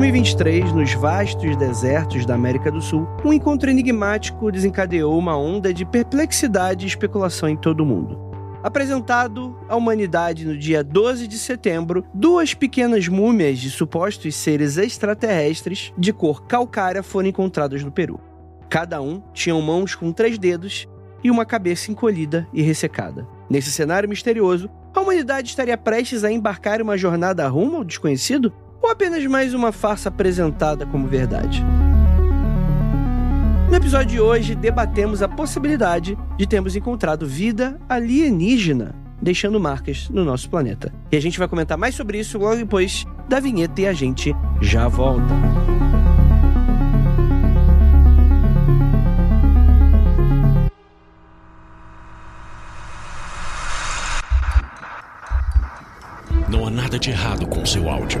2023, nos vastos desertos da América do Sul, um encontro enigmático desencadeou uma onda de perplexidade e especulação em todo o mundo. Apresentado à humanidade no dia 12 de setembro, duas pequenas múmias de supostos seres extraterrestres de cor calcária foram encontradas no Peru. Cada um tinha mãos com três dedos e uma cabeça encolhida e ressecada. Nesse cenário misterioso, a humanidade estaria prestes a embarcar em uma jornada rumo ao desconhecido? Ou apenas mais uma farsa apresentada como verdade? No episódio de hoje, debatemos a possibilidade de termos encontrado vida alienígena, deixando marcas no nosso planeta. E a gente vai comentar mais sobre isso logo depois da vinheta e a gente já volta. Não há nada de errado com seu áudio.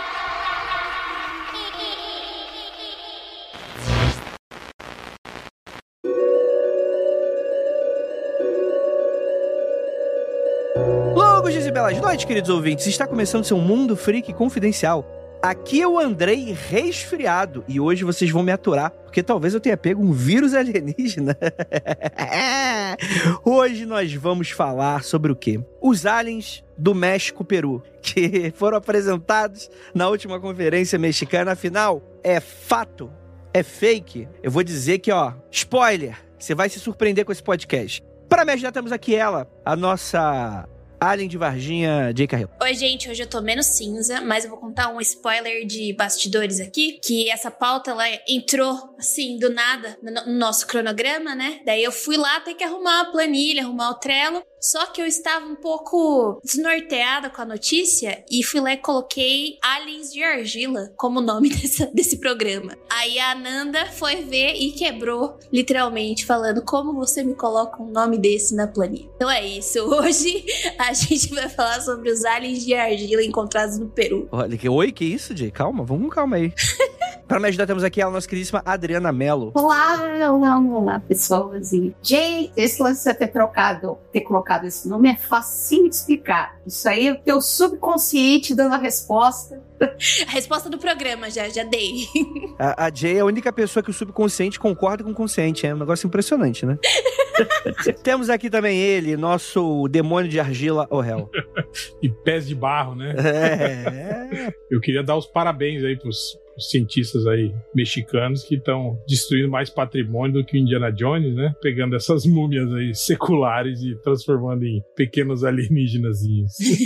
E belas noites, queridos ouvintes. Está começando seu Mundo Freak Confidencial. Aqui é o Andrei resfriado e hoje vocês vão me aturar, porque talvez eu tenha pego um vírus alienígena. hoje nós vamos falar sobre o quê? Os aliens do México-Peru, que foram apresentados na última conferência mexicana. Afinal, é fato? É fake? Eu vou dizer que, ó, spoiler, você vai se surpreender com esse podcast. Para me ajudar, temos aqui ela, a nossa Alien de Varginha, J. Carril. Oi, gente, hoje eu tô menos cinza, mas eu vou contar um spoiler de bastidores aqui, que essa pauta, ela entrou, assim, do nada, no nosso cronograma, né? Daí eu fui lá ter que arrumar a planilha, arrumar o Trello, só que eu estava um pouco desnorteada com a notícia e fui lá e coloquei Aliens de Argila como nome dessa, desse programa. Aí a Ananda foi ver e quebrou, literalmente, falando como você me coloca um nome desse na planilha. Então é isso, hoje a gente vai falar sobre os aliens de argila encontrados no Peru. Olha, que, oi, que isso, Jay? Calma, vamos com calma aí. Para me ajudar, temos aqui a nossa queridíssima Adriana Mello. Olá, olá, olá, pessoas. E, Jay, esse lance de ter trocado, ter colocado esse nome é facinho de explicar. Isso aí é o teu subconsciente dando a resposta. A resposta do programa já, já dei. A, a Jay é a única pessoa que o subconsciente concorda com o consciente. É um negócio impressionante, né? temos aqui também ele, nosso demônio de argila, o réu. E pés de barro, né? É, Eu queria dar os parabéns aí pros, pros cientistas aí mexicanos que estão destruindo mais patrimônio do que o Indiana Jones, né? Pegando essas múmias aí seculares e transformando em pequenos alienígenas.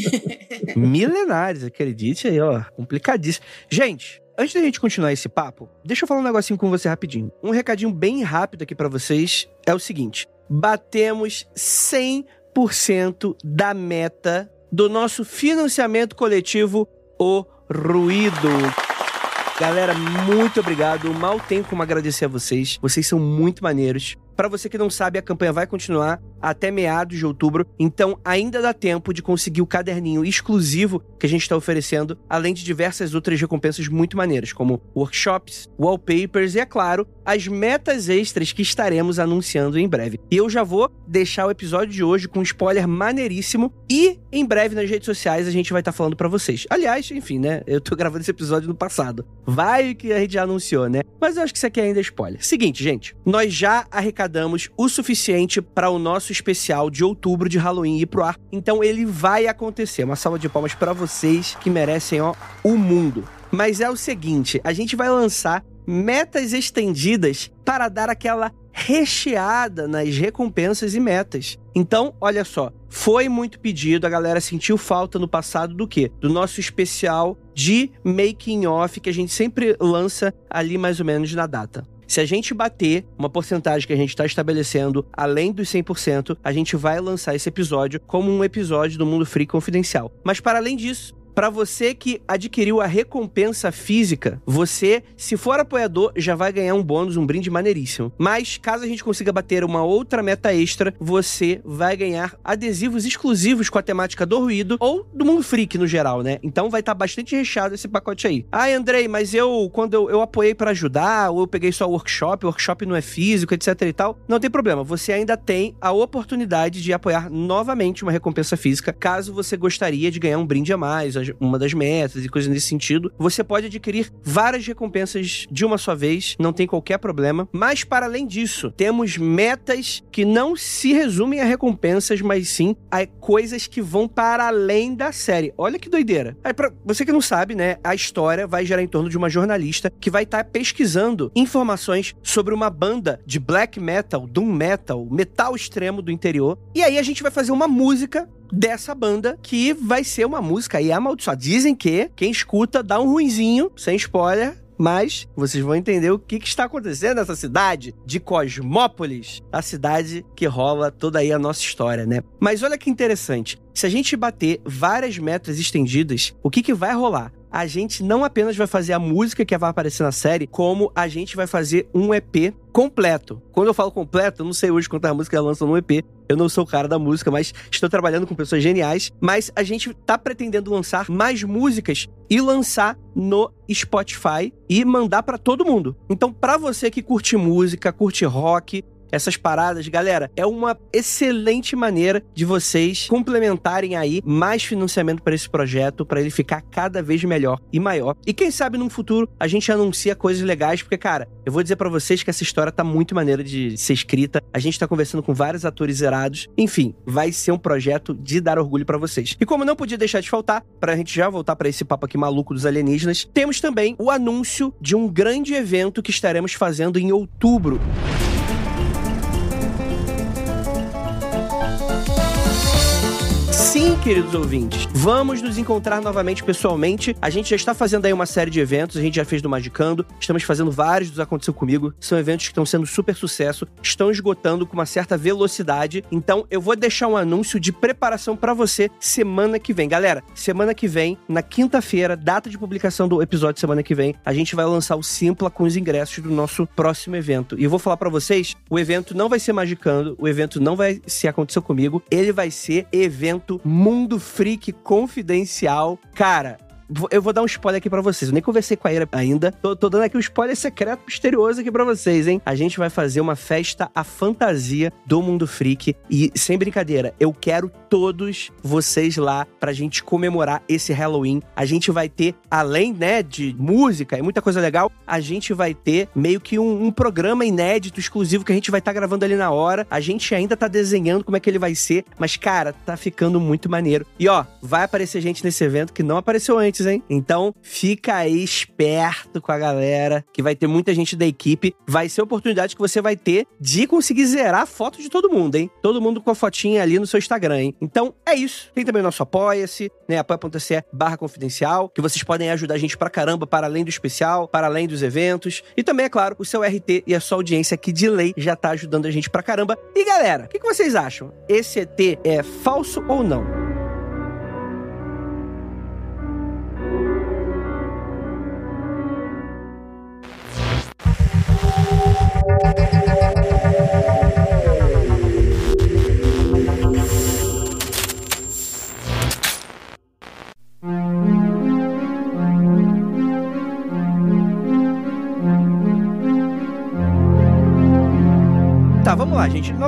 milenares, acredite aí, ó. Complicadíssimo. Gente, antes da gente continuar esse papo, deixa eu falar um negocinho com você rapidinho. Um recadinho bem rápido aqui pra vocês é o seguinte: batemos 100% da meta do nosso financiamento coletivo O Ruído. Galera, muito obrigado. Mal tenho como agradecer a vocês. Vocês são muito maneiros. Para você que não sabe, a campanha vai continuar até meados de outubro, então ainda dá tempo de conseguir o caderninho exclusivo que a gente está oferecendo, além de diversas outras recompensas muito maneiras, como workshops, wallpapers e, é claro, as metas extras que estaremos anunciando em breve. E eu já vou deixar o episódio de hoje com um spoiler maneiríssimo e em breve nas redes sociais a gente vai estar falando para vocês. Aliás, enfim, né? Eu tô gravando esse episódio no passado. Vai que a gente já anunciou, né? Mas eu acho que isso aqui ainda é spoiler. Seguinte, gente, nós já arrecadamos arrecadamos o suficiente para o nosso especial de outubro de Halloween ir pro ar. Então ele vai acontecer. Uma salva de palmas para vocês que merecem ó, o mundo. Mas é o seguinte, a gente vai lançar metas estendidas para dar aquela recheada nas recompensas e metas. Então, olha só, foi muito pedido, a galera sentiu falta no passado do quê? Do nosso especial de making off que a gente sempre lança ali mais ou menos na data. Se a gente bater uma porcentagem que a gente está estabelecendo além dos 100%, a gente vai lançar esse episódio como um episódio do Mundo Free Confidencial. Mas para além disso, para você que adquiriu a recompensa física, você, se for apoiador, já vai ganhar um bônus, um brinde maneiríssimo. Mas, caso a gente consiga bater uma outra meta extra, você vai ganhar adesivos exclusivos com a temática do ruído ou do mundo freak no geral, né? Então vai estar tá bastante recheado esse pacote aí. Ah, Andrei, mas eu, quando eu, eu apoiei para ajudar, ou eu peguei só o workshop, workshop não é físico, etc e tal, não tem problema. Você ainda tem a oportunidade de apoiar novamente uma recompensa física, caso você gostaria de ganhar um brinde a mais, uma das metas e coisas nesse sentido, você pode adquirir várias recompensas de uma só vez, não tem qualquer problema. Mas para além disso, temos metas que não se resumem a recompensas, mas sim a coisas que vão para além da série. Olha que doideira. Aí, pra você que não sabe, né, a história vai gerar em torno de uma jornalista que vai estar tá pesquisando informações sobre uma banda de black metal, doom metal, metal extremo do interior. E aí a gente vai fazer uma música dessa banda, que vai ser uma música aí amaldiçoada. Dizem que quem escuta dá um ruinzinho, sem spoiler, mas vocês vão entender o que, que, está acontecendo nessa cidade de Cosmópolis, a cidade que rola toda aí a nossa história, né? Mas olha que interessante. Se a gente bater várias metas estendidas, o que, que vai rolar? A gente não apenas vai fazer a música que vai aparecer na série, como a gente vai fazer um EP completo. Quando eu falo completo, eu não sei hoje quantas músicas lançam no EP. Eu não sou o cara da música, mas estou trabalhando com pessoas geniais. Mas a gente tá pretendendo lançar mais músicas e lançar no Spotify e mandar para todo mundo. Então, para você que curte música, curte rock, essas paradas, galera, é uma excelente maneira de vocês complementarem aí mais financiamento para esse projeto, para ele ficar cada vez melhor e maior. E quem sabe no futuro a gente anuncia coisas legais, porque, cara, eu vou dizer para vocês que essa história tá muito maneira de ser escrita. A gente tá conversando com vários atores zerados. Enfim, vai ser um projeto de dar orgulho para vocês. E como não podia deixar de faltar, pra gente já voltar para esse papo aqui maluco dos alienígenas, temos também o anúncio de um grande evento que estaremos fazendo em outubro. Sim, queridos ouvintes, vamos nos encontrar novamente pessoalmente. A gente já está fazendo aí uma série de eventos, a gente já fez do Magicando, estamos fazendo vários dos Aconteceu Comigo. São eventos que estão sendo super sucesso, estão esgotando com uma certa velocidade. Então, eu vou deixar um anúncio de preparação para você semana que vem. Galera, semana que vem, na quinta-feira, data de publicação do episódio semana que vem, a gente vai lançar o Simpla com os ingressos do nosso próximo evento. E eu vou falar para vocês, o evento não vai ser Magicando, o evento não vai ser Aconteceu Comigo, ele vai ser evento Mundo Freak Confidencial. Cara, eu vou dar um spoiler aqui para vocês. Eu nem conversei com a Ira ainda. Tô, tô, dando aqui um spoiler secreto misterioso aqui para vocês, hein? A gente vai fazer uma festa à fantasia do Mundo Freak. E, sem brincadeira, eu quero todos vocês lá pra gente comemorar esse Halloween. A gente vai ter, além, né, de música e muita coisa legal, a gente vai ter meio que um, um programa inédito, exclusivo, que a gente vai estar tá gravando ali na hora. A gente ainda tá desenhando como é que ele vai ser. Mas, cara, tá ficando muito maneiro. E, ó, vai aparecer gente nesse evento que não apareceu antes hein? Então, fica aí esperto com a galera, que vai ter muita gente da equipe. Vai ser a oportunidade que você vai ter de conseguir zerar a foto de todo mundo, hein? Todo mundo com a fotinha ali no seu Instagram, hein? Então, é isso. Tem também o nosso Apoia-se, né? apoia.se barra confidencial, que vocês podem ajudar a gente pra caramba, para além do especial, para além dos eventos. E também, é claro, o seu RT e a sua audiência que de lei já tá ajudando a gente pra caramba. E galera, o que, que vocês acham? Esse ET é falso ou não?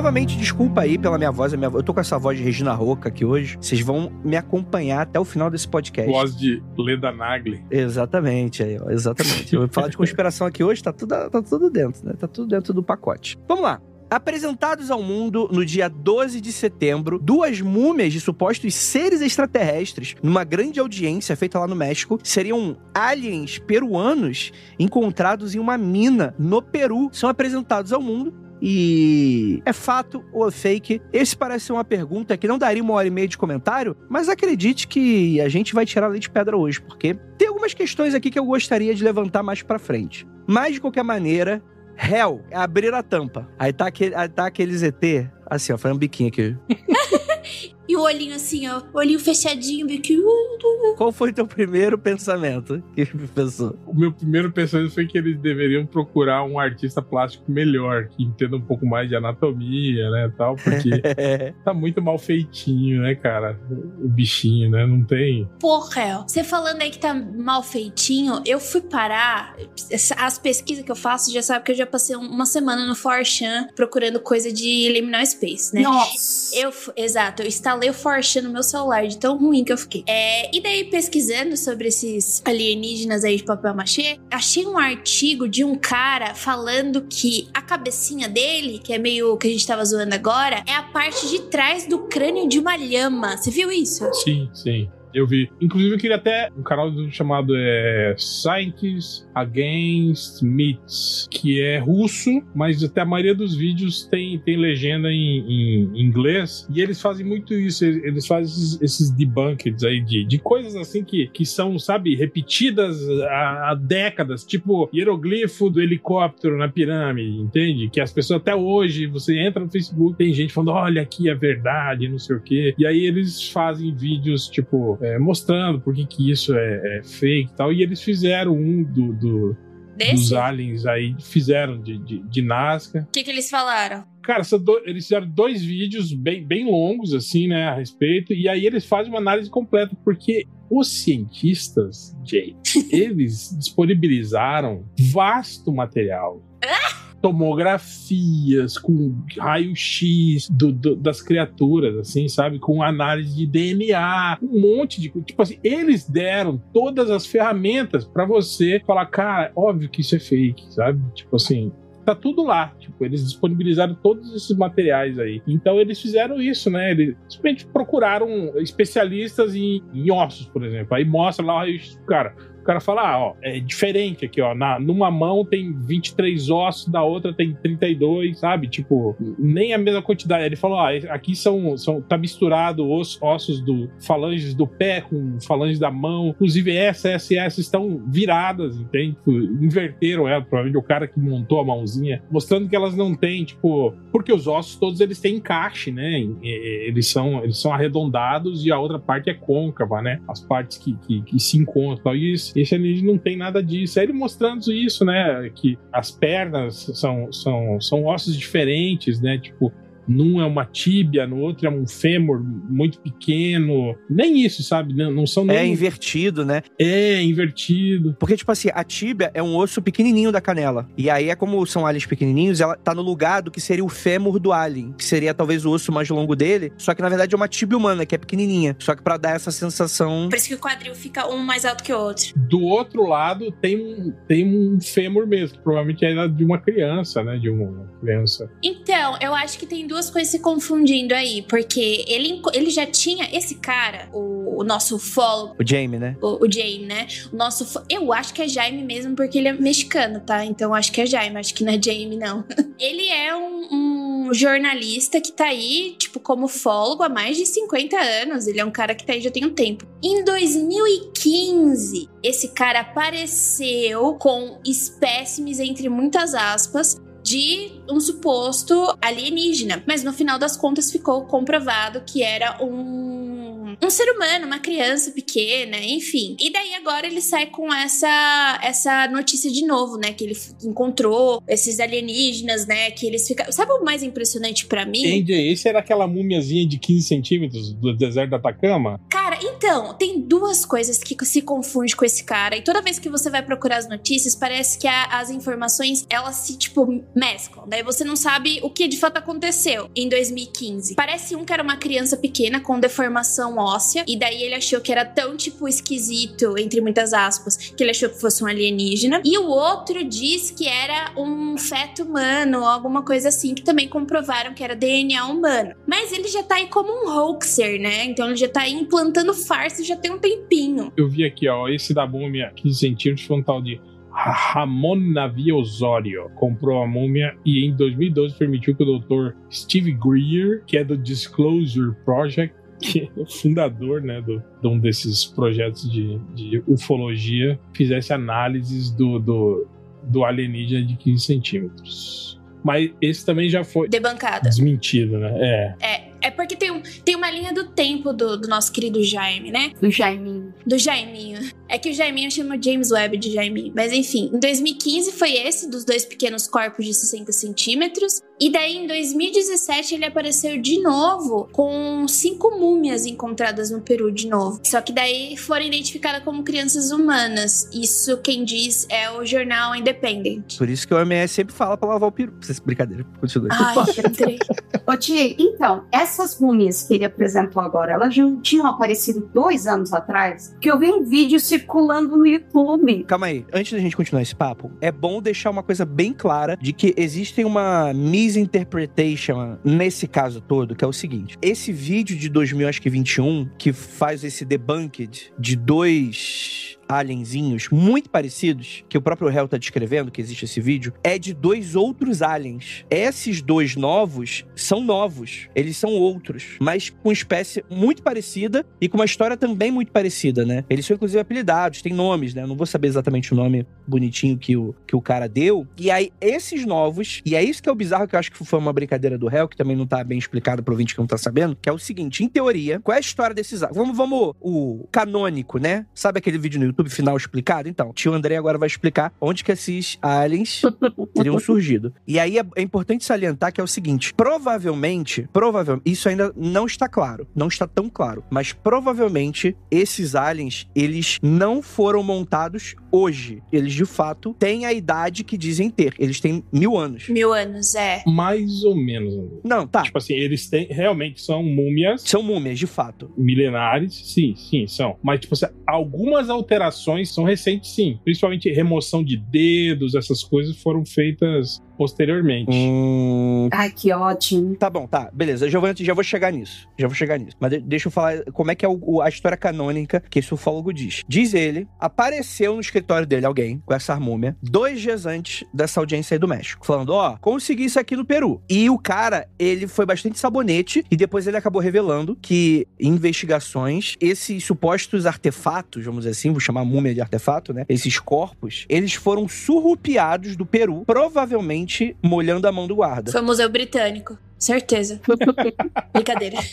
Novamente, desculpa aí pela minha voz. Minha... Eu tô com essa voz de Regina Roca aqui hoje. Vocês vão me acompanhar até o final desse podcast. Voz de Leda Nagli. Exatamente, aí, ó, exatamente. Eu vou falar de conspiração aqui hoje, tá tudo, tá tudo dentro, né? Tá tudo dentro do pacote. Vamos lá. Apresentados ao mundo no dia 12 de setembro, duas múmias de supostos seres extraterrestres, numa grande audiência feita lá no México, seriam aliens peruanos encontrados em uma mina no Peru. São apresentados ao mundo e é fato ou fake? Esse parece ser uma pergunta que não daria uma hora e meia de comentário, mas acredite que a gente vai tirar leite de pedra hoje, porque tem algumas questões aqui que eu gostaria de levantar mais pra frente. Mas, de qualquer maneira, Hell, é abrir a tampa. Aí tá aquele, aí tá aquele ZT, assim, ó, foi um biquinho aqui. E o olhinho assim, ó, o olhinho fechadinho, biquinho. Qual foi teu primeiro pensamento que pensou? O meu primeiro pensamento foi que eles deveriam procurar um artista plástico melhor, que entenda um pouco mais de anatomia, né, tal, porque tá muito mal feitinho, né, cara, o bichinho, né, não tem... Porra, você falando aí que tá mal feitinho, eu fui parar, as pesquisas que eu faço, já sabe que eu já passei uma semana no 4chan procurando coisa de Liminal Space, né? Nossa! Eu, exato, eu instalei o Forchan no meu celular, de tão ruim que eu fiquei. É, e daí, pesquisando sobre esses alienígenas aí de papel machê, achei um artigo de um cara falando que a cabecinha dele, que é meio que a gente tava zoando agora, é a parte de trás do crânio de uma lhama. Você viu isso? Sim, sim. Eu vi. Inclusive, eu queria até um canal chamado é, Scientists Against Myths, que é russo, mas até a maioria dos vídeos tem, tem legenda em, em inglês. E eles fazem muito isso. Eles fazem esses, esses debunkers aí de, de coisas assim que, que são, sabe, repetidas há, há décadas. Tipo, hieroglifo do helicóptero na pirâmide, entende? Que as pessoas até hoje, você entra no Facebook, tem gente falando: olha aqui a verdade, não sei o quê. E aí eles fazem vídeos, tipo, é, mostrando por que, que isso é, é, fake e tal. E eles fizeram um do, do dos aliens aí, fizeram de, de, de Nazca. O que, que eles falaram? Cara, do, eles fizeram dois vídeos bem, bem longos, assim, né, a respeito, e aí eles fazem uma análise completa, porque os cientistas, Jay, eles disponibilizaram vasto material. Tomografias, com raio-x das criaturas, assim, sabe? Com análise de DNA, um monte de. Tipo assim, eles deram todas as ferramentas para você falar, cara, óbvio que isso é fake, sabe? Tipo assim, tá tudo lá. Tipo, eles disponibilizaram todos esses materiais aí. Então eles fizeram isso, né? Eles simplesmente procuraram especialistas em, em ossos, por exemplo. Aí mostra lá o raio-x, cara cara fala, ah, ó, é diferente aqui, ó. Na, numa mão tem 23 ossos, da outra tem 32, sabe? Tipo, nem a mesma quantidade. Ele falou, ah, aqui são, são tá misturado os ossos do falanges do pé com falanges da mão. Inclusive, essa, essa e essa estão viradas, entende? Tipo, inverteram ela, provavelmente o cara que montou a mãozinha, mostrando que elas não têm, tipo, porque os ossos todos eles têm encaixe, né? Eles são, eles são arredondados e a outra parte é côncava, né? As partes que, que, que se encontram. E isso, esse alienígena não tem nada disso. Aí ele mostrando isso, né? Que as pernas são, são, são ossos diferentes, né? Tipo, num é uma tíbia, no outro é um fêmur muito pequeno. Nem isso, sabe? Não, não são nem... É invertido, né? É, invertido. Porque, tipo assim, a tíbia é um osso pequenininho da canela. E aí é como são aliens pequenininhos, ela tá no lugar do que seria o fêmur do alien, que seria talvez o osso mais longo dele, só que na verdade é uma tíbia humana, que é pequenininha. Só que para dar essa sensação... Por isso que o quadril fica um mais alto que o outro. Do outro lado tem um, tem um fêmur mesmo, provavelmente é de uma criança, né? De uma criança. Então, eu acho que tem duas duas coisas se confundindo aí, porque ele, ele já tinha esse cara, o, o nosso follow. O Jamie, né? O, o Jamie, né? O nosso. Eu acho que é Jaime mesmo, porque ele é mexicano, tá? Então acho que é Jaime, acho que não é Jamie, não. ele é um, um jornalista que tá aí, tipo, como fólogo há mais de 50 anos. Ele é um cara que tá aí já tem um tempo. Em 2015, esse cara apareceu com espécimes, entre muitas aspas, de um suposto alienígena. Mas no final das contas ficou comprovado que era um, um ser humano, uma criança pequena, enfim. E daí agora ele sai com essa, essa notícia de novo, né? Que ele encontrou esses alienígenas, né? Que eles ficam. Sabe o mais impressionante para mim? Andy, esse era aquela múmiazinha de 15 centímetros do deserto da Atacama? Cara, Então, tem duas coisas que se confunde com esse cara. E toda vez que você vai procurar as notícias, parece que a, as informações, elas se, tipo, mesclam. Daí você não sabe o que de fato aconteceu em 2015. Parece um que era uma criança pequena com deformação óssea. E daí ele achou que era tão, tipo, esquisito, entre muitas aspas, que ele achou que fosse um alienígena. E o outro diz que era um feto humano, alguma coisa assim, que também comprovaram que era DNA humano. Mas ele já tá aí como um hoaxer, né? Então ele já tá aí implantando farsa já tem um tempinho. Eu vi aqui, ó, esse da múmia 15 centímetros foi um tal de Ramon Navi Osório comprou a múmia e em 2012 permitiu que o Dr. Steve Greer, que é do Disclosure Project, que é o fundador né, do, de um desses projetos de, de ufologia, fizesse análises do, do, do alienígena de 15 centímetros. Mas esse também já foi Debancada. desmentido, né? É. É, é porque tem, um, tem uma linha do tempo do, do nosso querido Jaime, né? Do Jaiminho. Do Jaiminho. É que o Jaiminho chama James Webb de Jaiminho. Mas enfim, em 2015 foi esse, dos dois pequenos corpos de 60 centímetros. E daí, em 2017, ele apareceu de novo com cinco múmias encontradas no Peru de novo. Só que daí foram identificadas como crianças humanas. Isso quem diz é o jornal Independent. Por isso que o OMS sempre fala pra lavar o peru. Essa brincadeira. Continua. Ai, entrei. Ô, Tia, então, essas múmias que ele apresentou agora, elas já tinham aparecido dois anos atrás, que eu vi um vídeo circulando no YouTube. Calma aí, antes da gente continuar esse papo, é bom deixar uma coisa bem clara de que existe uma misinterpretation nesse caso todo, que é o seguinte: esse vídeo de 2021 que faz esse debunked de dois alienzinhos muito parecidos, que o próprio réu tá descrevendo, que existe esse vídeo, é de dois outros aliens. Esses dois novos são novos, eles são outros, mas com espécie muito parecida e com uma história também muito parecida, né? Eles são inclusive apelidados, têm nomes, né? Não vou saber exatamente o nome bonitinho que o, que o cara deu. E aí, esses novos, e é isso que é o bizarro, que eu acho que foi uma brincadeira do réu, que também não tá bem explicado pro ouvinte que não tá sabendo, que é o seguinte, em teoria, qual é a história desses aliens? Vamos, vamos, o canônico, né? Sabe aquele vídeo no YouTube final explicado? Então, tio André agora vai explicar onde que esses aliens teriam surgido. E aí é, é importante salientar que é o seguinte: provavelmente, provavelmente, isso ainda não está claro, não está tão claro, mas provavelmente esses aliens, eles não foram montados hoje. Eles de fato têm a idade que dizem ter. Eles têm mil anos. Mil anos, é. Mais ou menos. André. Não, tá. Tipo assim, eles têm, realmente são múmias São múmias, de fato. milenares, sim, sim, são. Mas, tipo assim, algumas alterações são recentes, sim. Principalmente remoção de dedos, essas coisas foram feitas posteriormente. Hum, Ai, que ótimo. Tá bom, tá, beleza. Já vou, já vou chegar nisso. Já vou chegar nisso. Mas de- deixa eu falar como é que é o- a história canônica que esse ufólogo diz. Diz ele, apareceu no escritório dele alguém com essa múmia dois dias antes dessa audiência aí do México, falando: Ó, consegui isso aqui no Peru. E o cara, ele foi bastante sabonete e depois ele acabou revelando que em investigações, esses supostos artefatos, vamos dizer assim, vou chamar múmia de artefato, né? Esses corpos, eles foram surrupiados do Peru, provavelmente molhando a mão do guarda. Foi o Museu Britânico. Certeza. Brincadeira.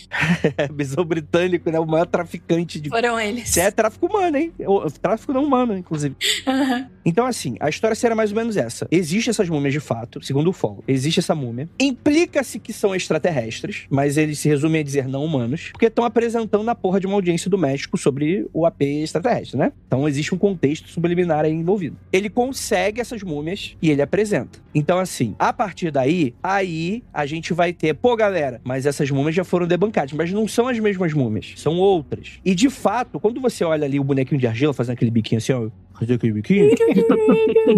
É, Museu Britânico, né? O maior traficante de. Foram eles. Isso é tráfico humano, hein? O- Tráfico não humano, inclusive. Aham. Então, assim, a história seria mais ou menos essa. Existem essas múmias de fato, segundo o Folo. Existe essa múmia. Implica-se que são extraterrestres, mas eles se resumem a dizer não humanos, porque estão apresentando na porra de uma audiência do México sobre o AP extraterrestre, né? Então existe um contexto subliminar aí envolvido. Ele consegue essas múmias e ele apresenta. Então, assim, a partir daí, aí a gente vai ter, pô, galera, mas essas múmias já foram debancadas, mas não são as mesmas múmias, são outras. E de fato, quando você olha ali o bonequinho de argila fazendo aquele biquinho assim, ó,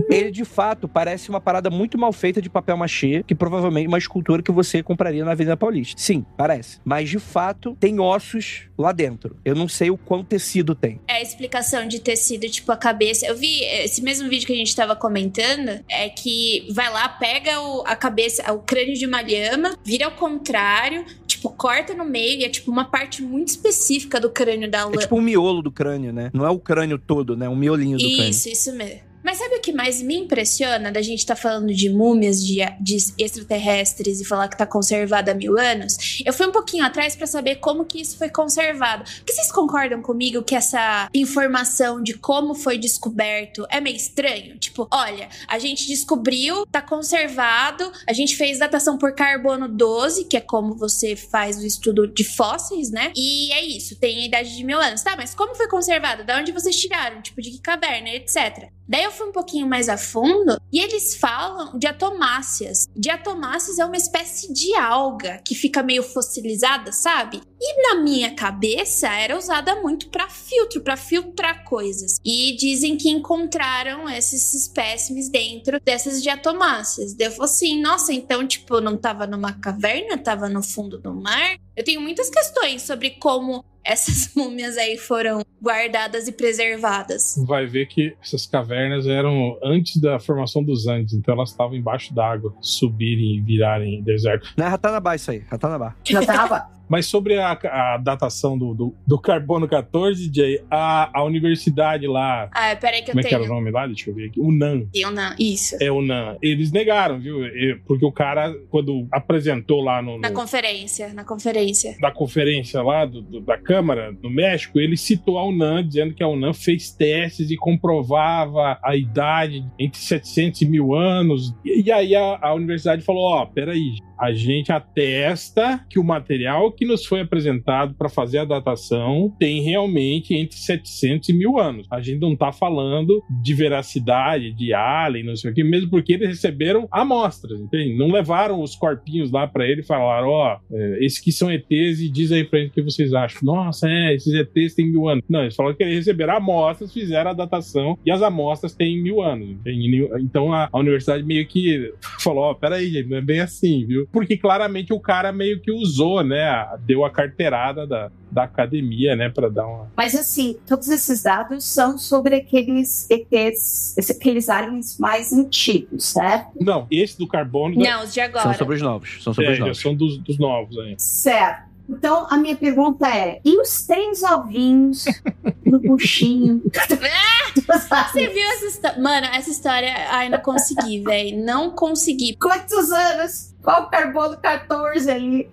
ele de fato parece uma parada muito mal feita de papel machê, que provavelmente uma escultura que você compraria na Avenida Paulista. Sim, parece. Mas de fato tem ossos lá dentro. Eu não sei o quão tecido tem. É a explicação de ter sido, tipo, a cabeça. Eu vi esse mesmo vídeo que a gente tava comentando. É que vai lá, pega o- a cabeça, o crânio de uma lhama, vira ao contrário, tipo, corta no meio e é tipo uma parte muito específica do crânio da É lama. tipo um miolo do crânio, né? Não é o crânio todo, né? Um miolinho do crânio. Isso, isso mesmo. Mas sabe o que mais me impressiona da gente estar tá falando de múmias de, de, extraterrestres e falar que tá conservada há mil anos? Eu fui um pouquinho atrás para saber como que isso foi conservado. Porque vocês concordam comigo que essa informação de como foi descoberto é meio estranho? Tipo, olha, a gente descobriu, tá conservado, a gente fez datação por carbono 12, que é como você faz o estudo de fósseis, né? E é isso, tem a idade de mil anos. Tá, mas como foi conservado? Da onde vocês tiraram? Tipo, de que caverna, etc. Daí eu fui um pouquinho mais a fundo e eles falam de atomáceas. Diatomáceas é uma espécie de alga que fica meio fossilizada, sabe? E na minha cabeça era usada muito para filtro, para filtrar coisas. E dizem que encontraram esses espécimes dentro dessas diatomáceas. Daí eu falei assim, nossa, então tipo, não tava numa caverna, tava no fundo do mar? Eu tenho muitas questões sobre como essas múmias aí foram guardadas e preservadas. Vai ver que essas cavernas eram antes da formação dos Andes, então elas estavam embaixo d'água, subirem e virarem deserto. Não é Ratanabá isso aí, Ratanabá. Ratanabá. Mas sobre a, a datação do, do, do, carbono 14, Jay, a, a universidade lá. Ah, peraí que como eu tenho. Como é que era o nome lá? Deixa eu ver aqui. UNAM. UNAM, isso. É UNAM. Eles negaram, viu? Porque o cara, quando apresentou lá no. Na conferência, na conferência. Da conferência lá do, do, da Câmara do México, ele citou a UNAM, dizendo que a UNAM fez testes e comprovava a idade entre 700 e mil anos. E, e aí a, a universidade falou: ó, oh, peraí, a gente atesta que o material que nos foi apresentado para fazer a datação tem realmente entre 700 e mil anos. A gente não está falando de veracidade, de alien, não sei o que, mesmo porque eles receberam amostras, entende? Não levaram os corpinhos lá para ele e falaram: ó, oh, esses que são ETs e diz aí pra gente o que vocês acham. Nossa, é, esses ETs têm mil anos. Não, eles falaram que eles receberam amostras, fizeram a datação e as amostras têm mil anos. Entende? Então a, a universidade meio que falou: ó, oh, peraí, gente, não é bem assim, viu? porque claramente o cara meio que usou, né? Deu a carteirada da, da academia, né, para dar uma. Mas assim, todos esses dados são sobre aqueles ETs, aqueles aliens mais antigos, certo? Não, esse do carbono. Não, os de agora. São sobre os novos. São sobre é, os novos. São dos, dos novos aí. Certo. Então, a minha pergunta é: e os três ovinhos no buchinho? Você viu essa história? Mano, essa história ainda consegui, velho. Não consegui. Quantos anos? Qual o carbono 14 ali?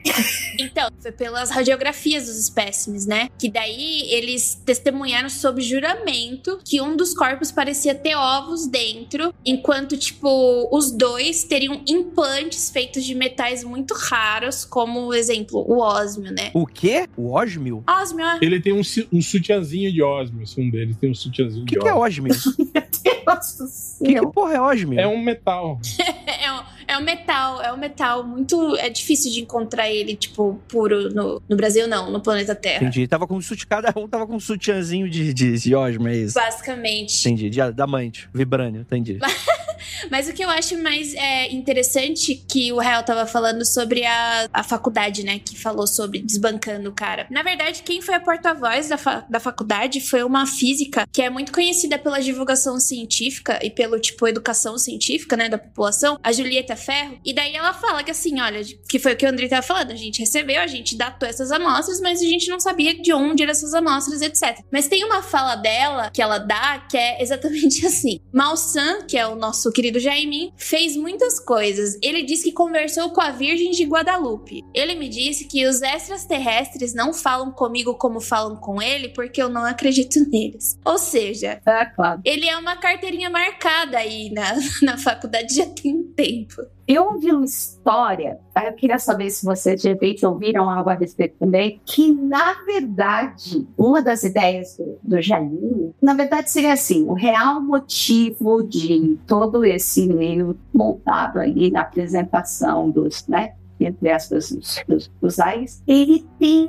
Então, foi pelas radiografias dos espécimes, né? Que daí eles testemunharam sob juramento que um dos corpos parecia ter ovos dentro, enquanto, tipo, os dois teriam implantes feitos de metais muito raros, como, exemplo, o ósmio, né? O quê? O ósmio? Ósmio, é. Ele tem um, um sutiãzinho de ósmio, um deles tem um sutiãzinho que de que ósmio. O que, é ósmio? que, que porra é ósmio? É um metal. é um metal, é um metal muito. É difícil de encontrar ele, tipo, puro no, no Brasil, não, no planeta Terra. Entendi. Tava com um cada um tava com um sutiãzinho de, de, de osmo, é isso? Basicamente. Entendi. De adamante, vibrânio, entendi. Mas o que eu acho mais é, interessante que o Real tava falando sobre a, a faculdade, né? Que falou sobre desbancando o cara. Na verdade, quem foi a porta-voz da, fa da faculdade foi uma física que é muito conhecida pela divulgação científica e pelo tipo educação científica, né? Da população, a Julieta Ferro. E daí ela fala que assim, olha, que foi o que o André tava falando, a gente recebeu, a gente datou essas amostras, mas a gente não sabia de onde eram essas amostras, etc. Mas tem uma fala dela que ela dá que é exatamente assim. Malsan, que é o nosso querido Jaimin, fez muitas coisas. Ele disse que conversou com a Virgem de Guadalupe. Ele me disse que os extraterrestres não falam comigo como falam com ele porque eu não acredito neles. Ou seja, é, claro. ele é uma carteirinha marcada aí na, na faculdade já tem um tempo. Eu ouvi uma história, eu queria saber se vocês de repente ouviram algo a respeito também, que na verdade, uma das ideias do, do na verdade seria assim, o real motivo de todo esse meio montado aí na apresentação dos, né, entre aspas, dos, dos AIS, ele tem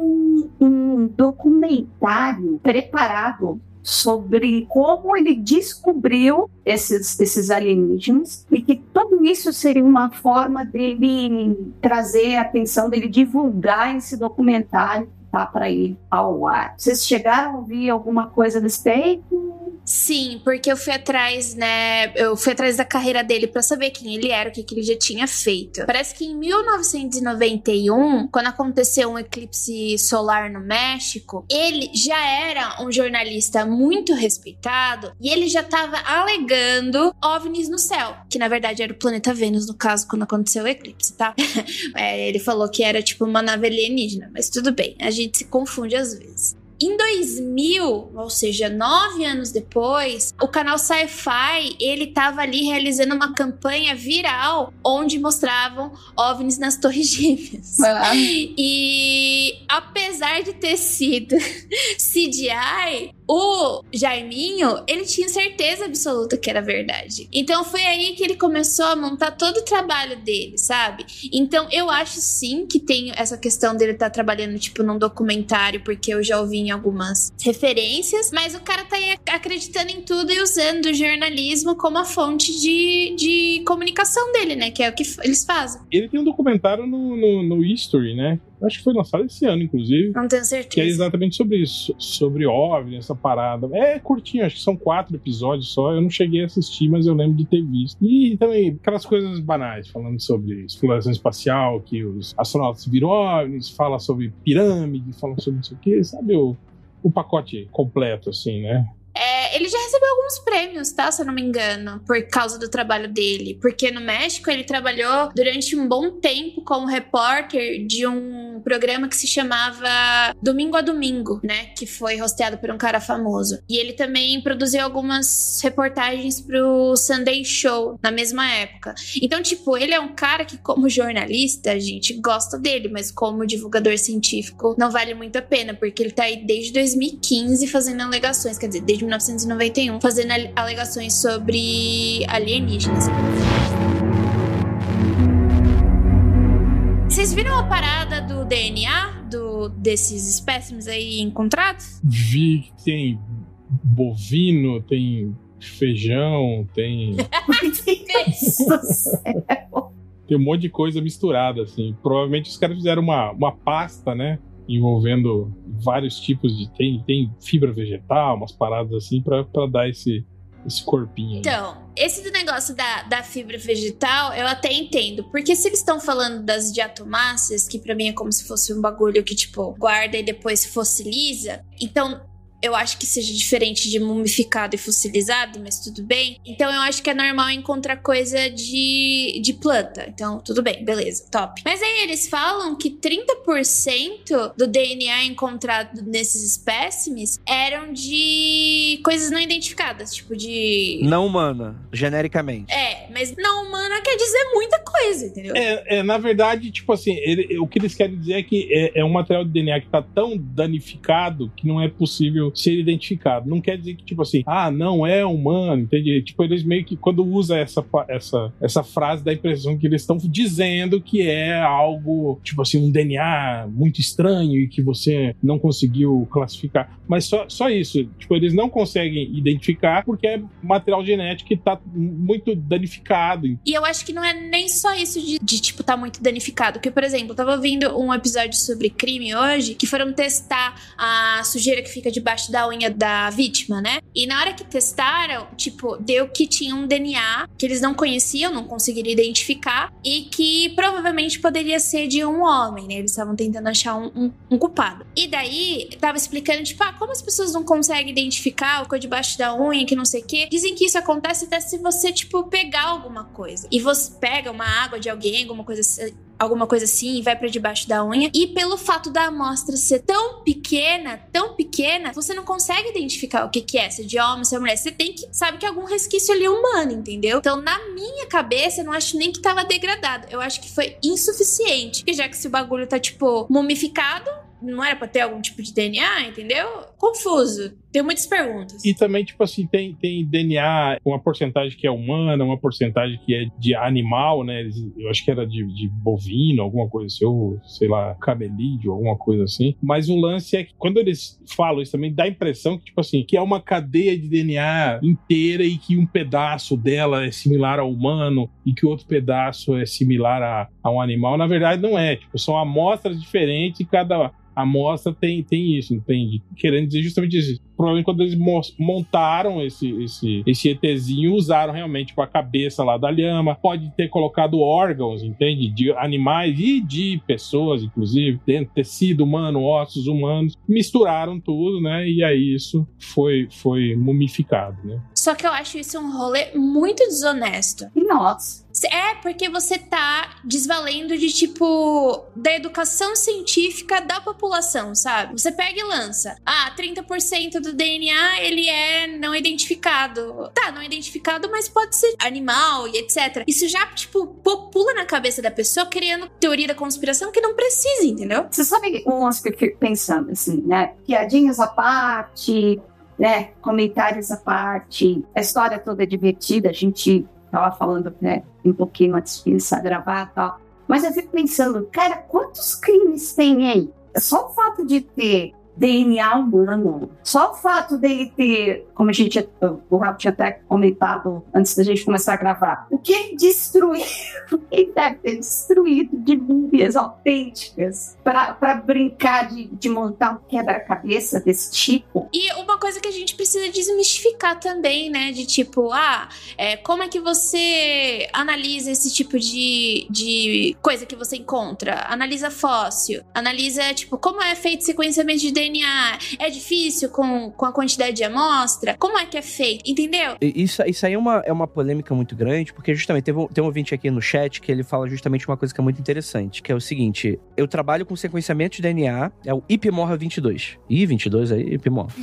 um documentário preparado sobre como ele descobriu esses, esses alienígenas e que tudo isso seria uma forma dele trazer a atenção, dele divulgar esse documentário tá para ir ao ar. Vocês chegaram a ouvir alguma coisa a respeito? Sim, porque eu fui atrás, né? Eu fui atrás da carreira dele para saber quem ele era, o que, que ele já tinha feito. Parece que em 1991, quando aconteceu um eclipse solar no México, ele já era um jornalista muito respeitado e ele já estava alegando OVNIs no céu, que na verdade era o planeta Vênus, no caso, quando aconteceu o eclipse, tá? é, ele falou que era tipo uma nave alienígena, mas tudo bem, a gente se confunde às vezes. Em 2000, ou seja, nove anos depois, o canal Sci-Fi ele estava ali realizando uma campanha viral onde mostravam ovnis nas Torres Gêmeas. Ah. E apesar de ter sido CGI, o Jaiminho, ele tinha certeza absoluta que era verdade. Então foi aí que ele começou a montar todo o trabalho dele, sabe? Então eu acho sim que tem essa questão dele estar tá trabalhando, tipo, num documentário, porque eu já ouvi em algumas referências, mas o cara tá aí acreditando em tudo e usando o jornalismo como a fonte de, de comunicação dele, né? Que é o que eles fazem. Ele tem um documentário no, no, no History, né? Acho que foi lançado esse ano, inclusive. Não tenho certeza. Que é exatamente sobre isso. Sobre OVNI, essa parada. É curtinho, acho que são quatro episódios só. Eu não cheguei a assistir, mas eu lembro de ter visto. E também aquelas coisas banais, falando sobre exploração espacial, que os astronautas viram OVNIs, fala sobre pirâmide, fala sobre não sei o quê, sabe? O, o pacote completo, assim, né? É, ele já recebeu alguns prêmios, tá? Se eu não me engano, por causa do trabalho dele. Porque no México ele trabalhou durante um bom tempo como repórter de um programa que se chamava Domingo a Domingo, né? Que foi hosteado por um cara famoso. E ele também produziu algumas reportagens pro Sunday Show na mesma época. Então, tipo, ele é um cara que, como jornalista, a gente gosta dele, mas como divulgador científico, não vale muito a pena, porque ele tá aí desde 2015 fazendo alegações, quer dizer, desde 1991, fazendo alegações sobre alienígenas. Vocês viram a parada do DNA do, desses espécimes aí encontrados? Vi que tem bovino, tem feijão, tem. tem um monte de coisa misturada, assim. Provavelmente os caras fizeram uma, uma pasta, né? envolvendo vários tipos de. Tem, tem fibra vegetal, umas paradas assim, para dar esse, esse corpinho aí. Então, esse do negócio da, da fibra vegetal, eu até entendo. Porque se eles estão falando das diatomáceas, que para mim é como se fosse um bagulho que, tipo, guarda e depois fossiliza. Então, eu acho que seja diferente de mumificado e fossilizado, mas tudo bem. Então eu acho que é normal encontrar coisa de, de planta. Então, tudo bem, beleza, top. Mas aí eles falam que 30% do DNA encontrado nesses espécimes eram de coisas não identificadas, tipo de. Não humana, genericamente. É, mas não humana quer dizer muita coisa, entendeu? É, é na verdade, tipo assim, ele, o que eles querem dizer é que é, é um material de DNA que tá tão danificado que não é possível ser identificado. Não quer dizer que, tipo assim, ah, não é humano, entende? Tipo, eles meio que, quando usa essa, essa, essa frase, dá a impressão que eles estão dizendo que é algo, tipo assim, um DNA muito estranho e que você não conseguiu classificar. Mas só, só isso. Tipo, eles não conseguem identificar porque é material genético que tá muito danificado. E eu acho que não é nem só isso de, de tipo, tá muito danificado. Porque, por exemplo, eu tava ouvindo um episódio sobre crime hoje que foram testar a sujeira que fica debaixo debaixo da unha da vítima, né? E na hora que testaram, tipo, deu que tinha um DNA que eles não conheciam, não conseguiram identificar e que provavelmente poderia ser de um homem, né? Eles estavam tentando achar um, um, um, culpado. E daí, tava explicando, tipo, ah, como as pessoas não conseguem identificar o que é debaixo da unha, que não sei o quê. Dizem que isso acontece até se você, tipo, pegar alguma coisa. E você pega uma água de alguém, alguma coisa alguma coisa assim vai para debaixo da unha. E pelo fato da amostra ser tão pequena, tão pequena, você não consegue identificar o que, que é, se é de homem, se é mulher. Você tem que sabe que é algum resquício ali humano, entendeu? Então, na minha cabeça, eu não acho nem que tava degradado. Eu acho que foi insuficiente. Porque já que se o bagulho tá, tipo, mumificado, não era pra ter algum tipo de DNA, entendeu? Confuso. Tenho muitas perguntas. E também, tipo assim, tem, tem DNA, uma porcentagem que é humana, uma porcentagem que é de animal, né? Eu acho que era de, de bovino, alguma coisa assim, ou sei lá, camelídeo, alguma coisa assim. Mas o lance é que quando eles falam isso também, dá a impressão que, tipo assim, que é uma cadeia de DNA inteira e que um pedaço dela é similar ao humano e que outro pedaço é similar a, a um animal. Na verdade, não é. Tipo, são amostras diferentes e cada amostra tem, tem isso, entende? Querendo dizer justamente isso provavelmente quando eles montaram esse, esse, esse ETzinho, usaram realmente tipo, a cabeça lá da lhama. Pode ter colocado órgãos, entende? De animais e de pessoas, inclusive, dentro tecido humano, ossos humanos. Misturaram tudo, né? E aí isso foi, foi mumificado, né? Só que eu acho isso um rolê muito desonesto. Nossa. É, porque você tá desvalendo de tipo da educação científica da população, sabe? Você pega e lança. Ah, 30% do DNA ele é não identificado. Tá, não identificado, mas pode ser animal e etc. Isso já, tipo, popula na cabeça da pessoa, criando teoria da conspiração que não precisa, entendeu? Você sabe umas que eu fico pensando, assim, né? Piadinhas à parte, né? Comentários à parte. A história toda é divertida, a gente tava falando, né? Um pouquinho antes começar a gravar tal. Mas eu fico pensando, cara, quantos crimes tem aí? Só o fato de ter DNA humano. Só o fato dele ter, como a gente, o Rafa tinha até comentado antes da gente começar a gravar, o que ele destruiu, ele deve ter destruído de múmias autênticas para brincar de, de montar um quebra-cabeça desse tipo. E uma coisa que a gente precisa desmistificar também, né? De tipo, ah, é, como é que você analisa esse tipo de, de coisa que você encontra? Analisa fóssil, analisa, tipo, como é feito sequenciamento de DNA DNA é difícil com, com a quantidade de amostra? Como é que é feito? Entendeu? Isso, isso aí é uma, é uma polêmica muito grande, porque justamente teve um, tem um ouvinte aqui no chat que ele fala justamente uma coisa que é muito interessante, que é o seguinte: eu trabalho com sequenciamento de DNA, é o IPMORRA 22. Ih, 22 aí, IPMORRA.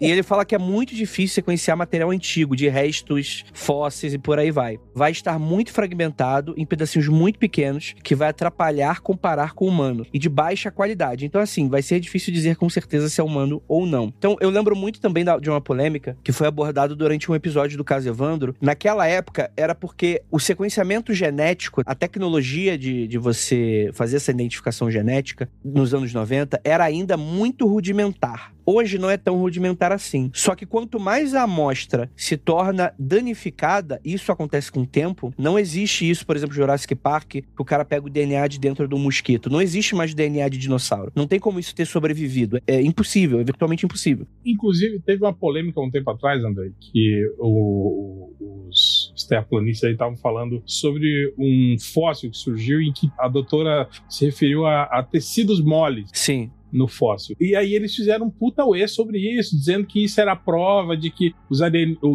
E ele fala que é muito difícil sequenciar material antigo, de restos, fósseis e por aí vai. Vai estar muito fragmentado em pedacinhos muito pequenos, que vai atrapalhar comparar com o humano e de baixa qualidade. Então, assim, vai ser difícil dizer com certeza se é humano ou não. Então, eu lembro muito também de uma polêmica que foi abordada durante um episódio do caso Evandro. Naquela época, era porque o sequenciamento genético, a tecnologia de, de você fazer essa identificação genética nos anos 90 era ainda muito rudimentar. Hoje não é tão rudimentar assim. Só que quanto mais a amostra se torna danificada, isso acontece com o tempo. Não existe isso, por exemplo, Jurassic Park, que o cara pega o DNA de dentro do mosquito. Não existe mais DNA de dinossauro. Não tem como isso ter sobrevivido. É impossível, é virtualmente impossível. Inclusive, teve uma polêmica um tempo atrás, André, que o, os terraplanistas aí estavam falando sobre um fóssil que surgiu em que a doutora se referiu a, a tecidos moles. Sim no fóssil. E aí eles fizeram um puta uê sobre isso, dizendo que isso era prova de que os,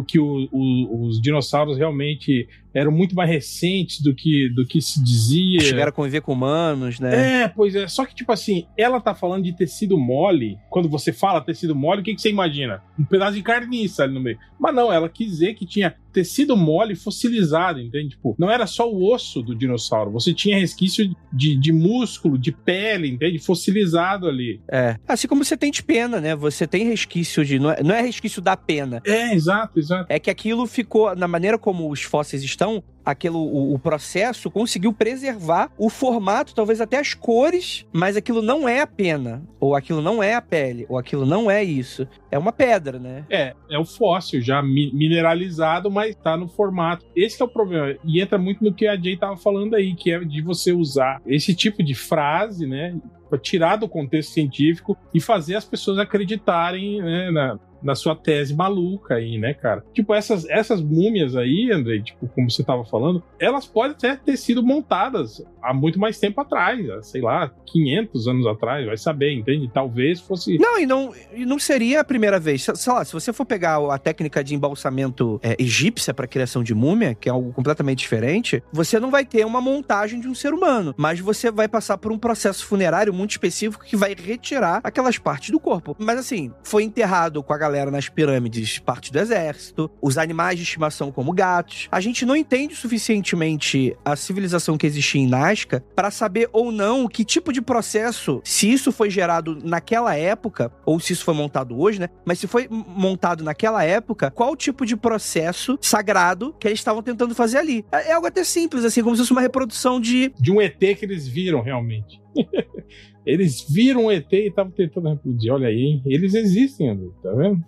que o, o, os dinossauros realmente eram muito mais recentes do que, do que se dizia. Chegaram a conviver com humanos, né? É, pois é. Só que, tipo assim, ela tá falando de tecido mole. Quando você fala tecido mole, o que, que você imagina? Um pedaço de carniça ali no meio. Mas não, ela quis dizer que tinha tecido mole fossilizado, entende? Tipo, não era só o osso do dinossauro. Você tinha resquício de, de músculo, de pele, entende? Fossilizado ali. É. Assim como você tem de pena, né? Você tem resquício de. Não é, não é resquício da pena. É, exato, exato. É que aquilo ficou, na maneira como os fósseis estão então, aquilo, o, o, processo conseguiu preservar o formato, talvez até as cores, mas aquilo não é a pena, ou aquilo não é a pele, ou aquilo não é isso. É uma pedra, né? É, é o fóssil já mineralizado, mas tá no formato. Esse é o problema. E entra muito no que a Jay tava falando aí, que é de você usar esse tipo de frase, né? Tirar do contexto científico e fazer as pessoas acreditarem né, na, na sua tese maluca aí, né, cara? Tipo, essas, essas múmias aí, Andrei, tipo, como você tava falando, elas podem até ter sido montadas há muito mais tempo atrás, sei lá, 500 anos atrás, vai saber, entende? Talvez fosse... Não, e não, e não seria a primeira vez. Sei lá, se você for pegar a técnica de embalsamento é, egípcia para criação de múmia, que é algo completamente diferente, você não vai ter uma montagem de um ser humano, mas você vai passar por um processo funerário muito específico que vai retirar aquelas partes do corpo. Mas assim, foi enterrado com a galera galera nas pirâmides parte do exército, os animais de estimação como gatos. A gente não entende suficientemente a civilização que existia em Nazca para saber ou não que tipo de processo, se isso foi gerado naquela época, ou se isso foi montado hoje, né? Mas se foi montado naquela época, qual tipo de processo sagrado que eles estavam tentando fazer ali? É, é algo até simples, assim, como se fosse uma reprodução de. De um ET que eles viram realmente. Eles viram o ET e estavam tentando reproduzir. Olha aí? Eles existem, André, tá vendo?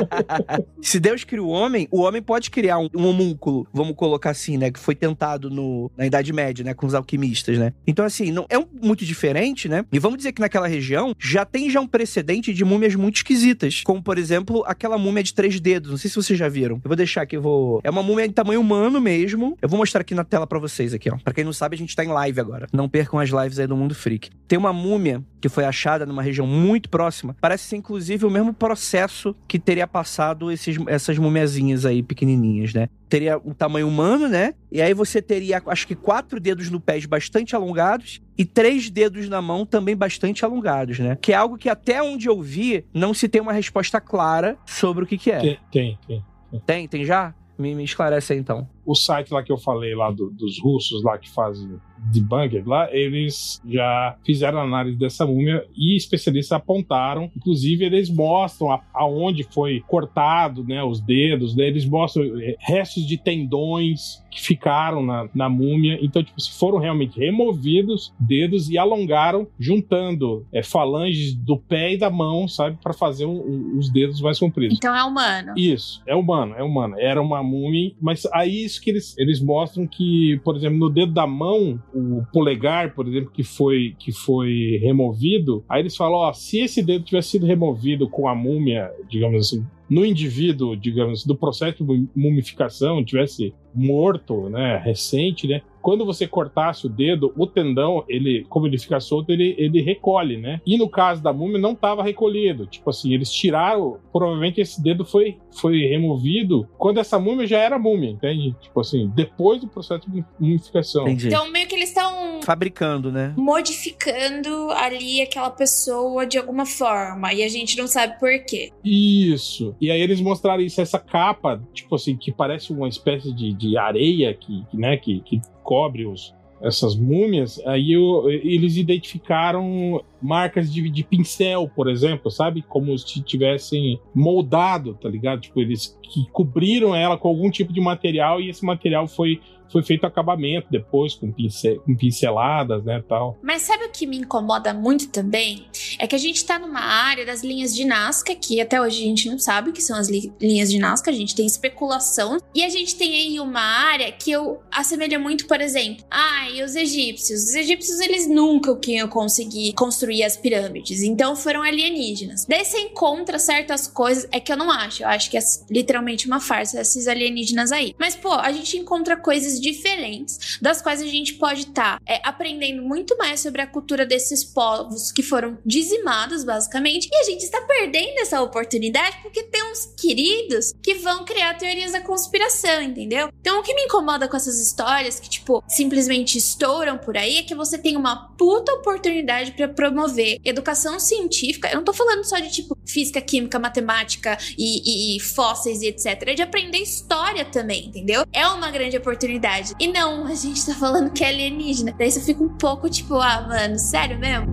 Se Deus cria o homem, o homem pode criar um, um homúnculo, vamos colocar assim, né? Que foi tentado no, na Idade Média, né? Com os alquimistas, né? Então, assim, não é um, muito diferente, né? E vamos dizer que naquela região já tem já um precedente de múmias muito esquisitas. Como, por exemplo, aquela múmia de três dedos. Não sei se vocês já viram. Eu vou deixar aqui, eu vou. É uma múmia de tamanho humano mesmo. Eu vou mostrar aqui na tela para vocês aqui, ó. Pra quem não sabe, a gente tá em live agora. Não percam as lives aí do Mundo Freak. Tem uma múmia que foi achada numa região muito próxima. Parece ser, inclusive, o mesmo processo que teria passado esses, essas mumiazinhas aí pequenininhas, né? Teria um tamanho humano, né? E aí você teria, acho que quatro dedos no pés bastante alongados e três dedos na mão também bastante alongados, né? Que é algo que até onde eu vi não se tem uma resposta clara sobre o que que é. Tem, tem. tem. Tem, tem já? Me, me esclarece aí então. O site lá que eu falei lá do- dos russos lá que fazem debunker lá, eles já fizeram análise dessa múmia e especialistas apontaram, inclusive eles mostram a- aonde foi cortado, né, os dedos, né, eles mostram eh, restos de tendões que ficaram na, na múmia, então tipo, se foram realmente removidos dedos e alongaram, juntando eh, falanges do pé e da mão, sabe, para fazer um- um- os dedos mais compridos. Então é humano. Isso, é humano, é humano. Era uma múmia, mas aí isso que eles, eles mostram que, por exemplo, no dedo da mão, o polegar, por exemplo, que foi, que foi removido, aí eles falam, ó, se esse dedo tivesse sido removido com a múmia, digamos assim, no indivíduo, digamos, do processo de mumificação, tivesse morto, né, recente, né, quando você cortasse o dedo, o tendão, ele, como ele fica solto, ele, ele recolhe, né? E no caso da múmia, não estava recolhido. Tipo assim, eles tiraram, provavelmente esse dedo foi, foi removido quando essa múmia já era múmia, entende? Tipo assim, depois do processo de mumificação. Entendi. Então meio que eles estão Fabricando, né? modificando ali aquela pessoa de alguma forma e a gente não sabe por quê. Isso. E aí eles mostraram isso, essa capa, tipo assim, que parece uma espécie de, de areia que, que, né, que, que cobre os, essas múmias. Aí o- eles identificaram marcas de, de pincel, por exemplo, sabe? Como se tivessem moldado, tá ligado? Tipo, eles que cobriram ela com algum tipo de material e esse material foi, foi feito acabamento depois, com, pincel, com pinceladas, né, tal. Mas sabe o que me incomoda muito também? É que a gente tá numa área das linhas de Nazca, que até hoje a gente não sabe o que são as li- linhas de Nazca, a gente tem especulação. E a gente tem aí uma área que eu assemelho muito, por exemplo, ah, e os egípcios? Os egípcios, eles nunca iam conseguir construir as pirâmides, então foram alienígenas. Daí você encontra certas coisas, é que eu não acho, eu acho que é literalmente uma farsa esses alienígenas aí. Mas, pô, a gente encontra coisas diferentes, das quais a gente pode estar aprendendo muito mais sobre a cultura desses povos que foram dizimados, basicamente, e a gente está perdendo essa oportunidade porque tem uns queridos que vão criar teorias da conspiração, entendeu? Então, o que me incomoda com essas histórias que, tipo, simplesmente estouram por aí é que você tem uma puta oportunidade para promover educação científica. Eu não tô falando só de, tipo, física, química, matemática e, e- e fósseis e etc. É de aprender história também, entendeu? É uma grande oportunidade. E não, a gente tá falando que é alienígena. Daí você fica um pouco tipo, ah, mano, sério mesmo?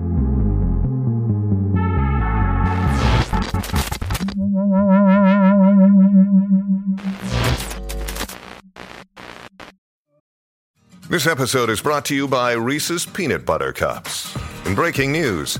This episode is brought to you by Reese's Peanut Butter Cups. In breaking news,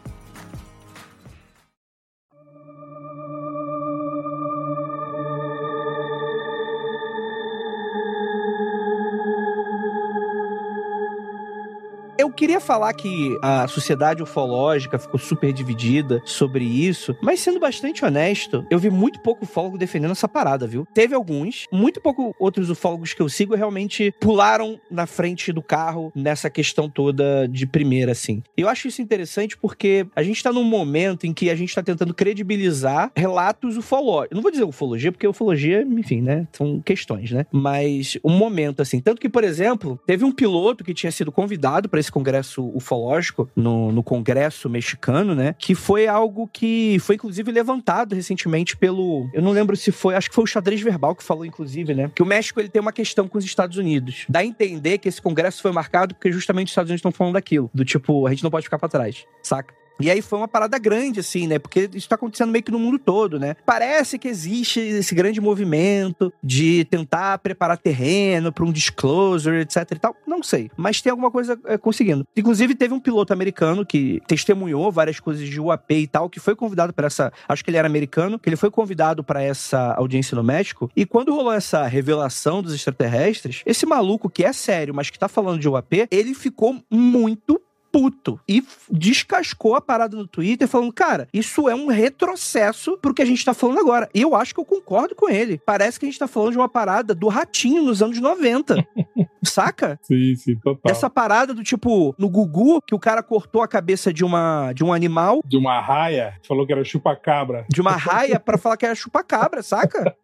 Queria falar que a sociedade ufológica ficou super dividida sobre isso, mas sendo bastante honesto, eu vi muito pouco ufólogo defendendo essa parada, viu? Teve alguns, muito pouco outros ufólogos que eu sigo realmente pularam na frente do carro nessa questão toda de primeira, assim. Eu acho isso interessante porque a gente tá num momento em que a gente tá tentando credibilizar relatos ufológicos. Não vou dizer ufologia, porque ufologia, enfim, né? São questões, né? Mas um momento, assim. Tanto que, por exemplo, teve um piloto que tinha sido convidado para esse congresso congresso ufológico no, no congresso mexicano, né? Que foi algo que foi inclusive levantado recentemente pelo, eu não lembro se foi, acho que foi o xadrez verbal que falou inclusive, né? Que o México ele tem uma questão com os Estados Unidos. Dá a entender que esse congresso foi marcado porque justamente os Estados Unidos estão falando daquilo, do tipo, a gente não pode ficar para trás, saca? E aí foi uma parada grande, assim, né? Porque isso tá acontecendo meio que no mundo todo, né? Parece que existe esse grande movimento de tentar preparar terreno para um disclosure, etc e tal. Não sei. Mas tem alguma coisa é, conseguindo. Inclusive, teve um piloto americano que testemunhou várias coisas de UAP e tal, que foi convidado para essa. Acho que ele era americano, que ele foi convidado para essa audiência no México. E quando rolou essa revelação dos extraterrestres, esse maluco que é sério, mas que tá falando de UAP, ele ficou muito puto e descascou a parada no Twitter falando, cara, isso é um retrocesso pro que a gente tá falando agora. E eu acho que eu concordo com ele. Parece que a gente tá falando de uma parada do ratinho nos anos 90. Saca? Sim, sim, total. Essa parada do tipo, no Gugu, que o cara cortou a cabeça de uma de um animal. De uma raia, falou que era chupa-cabra. De uma raia para falar que era chupa-cabra, saca?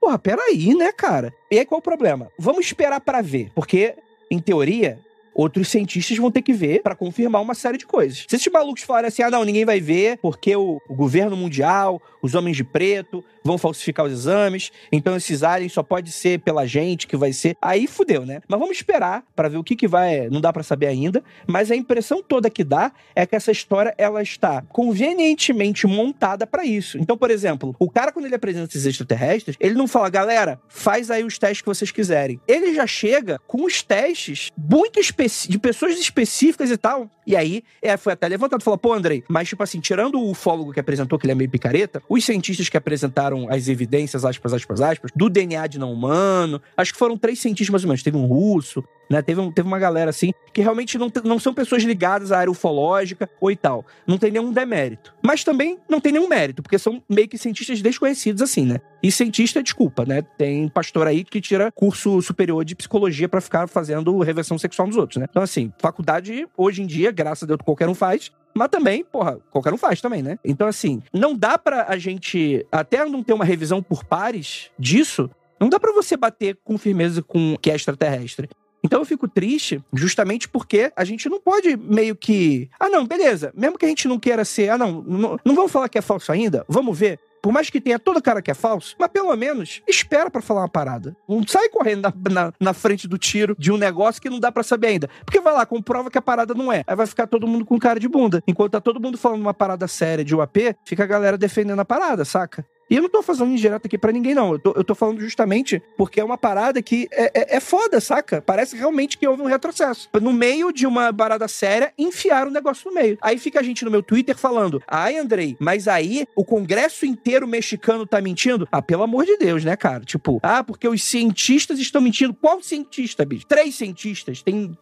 Porra, peraí, né, cara? E aí qual o problema? Vamos esperar para ver, porque, em teoria, outros cientistas vão ter que ver para confirmar uma série de coisas. Se esses malucos falarem assim, ah, não, ninguém vai ver, porque o, o, governo mundial, os homens de preto vão falsificar os exames, então esses aliens só pode ser pela gente que vai ser. Aí fudeu, né? Mas vamos esperar para ver o que que vai, não dá para saber ainda, mas a impressão toda que dá é que essa história ela está convenientemente montada para isso. Então, por exemplo, o cara quando ele apresenta esses extraterrestres, ele não fala, galera, faz aí os testes que vocês quiserem. Ele já chega com os testes muito de pessoas específicas e tal. E aí, é, foi até levantado, falou, pô, Andrei, mas tipo assim, tirando o ufólogo que apresentou, que ele é meio picareta, os cientistas que apresentaram as evidências, aspas, aspas, aspas, do DNA de não humano, acho que foram três cientistas mais ou menos, teve um russo, né? Teve, um, teve uma galera assim, que realmente não, não são pessoas ligadas à área ufológica ou e tal. Não tem nenhum demérito. Mas também não tem nenhum mérito, porque são meio que cientistas desconhecidos assim, né? E cientista, desculpa, né? Tem pastor aí que tira curso superior de psicologia para ficar fazendo reversão sexual nos outros, né? Então, assim, faculdade, hoje em dia, graças a Deus, qualquer um faz. Mas também, porra, qualquer um faz também, né? Então, assim, não dá pra a gente, até não ter uma revisão por pares disso, não dá para você bater com firmeza com que é extraterrestre. Então eu fico triste justamente porque a gente não pode meio que. Ah, não, beleza. Mesmo que a gente não queira ser. Ah, não, não, não vamos falar que é falso ainda? Vamos ver. Por mais que tenha toda cara que é falso, mas pelo menos espera para falar uma parada. Não sai correndo na, na, na, frente do tiro de um negócio que não dá para saber ainda. Porque vai lá, comprova que a parada não é. Aí vai ficar todo mundo com cara de bunda. Enquanto tá todo mundo falando uma parada séria de UAP, fica a galera defendendo a parada, saca? E eu não tô fazendo indireta aqui para ninguém, não. Eu tô, eu tô, falando justamente porque é uma parada que é, é, é, foda, saca? Parece realmente que houve um retrocesso. No meio de uma parada séria, enfiaram o negócio no meio. Aí fica a gente no meu Twitter falando: ai, Andrei, mas aí o Congresso inteiro mexicano tá mentindo? Ah, pelo amor de Deus, né, cara? Tipo, ah, porque os cientistas estão mentindo. Qual cientista, bicho? Três cientistas. Tem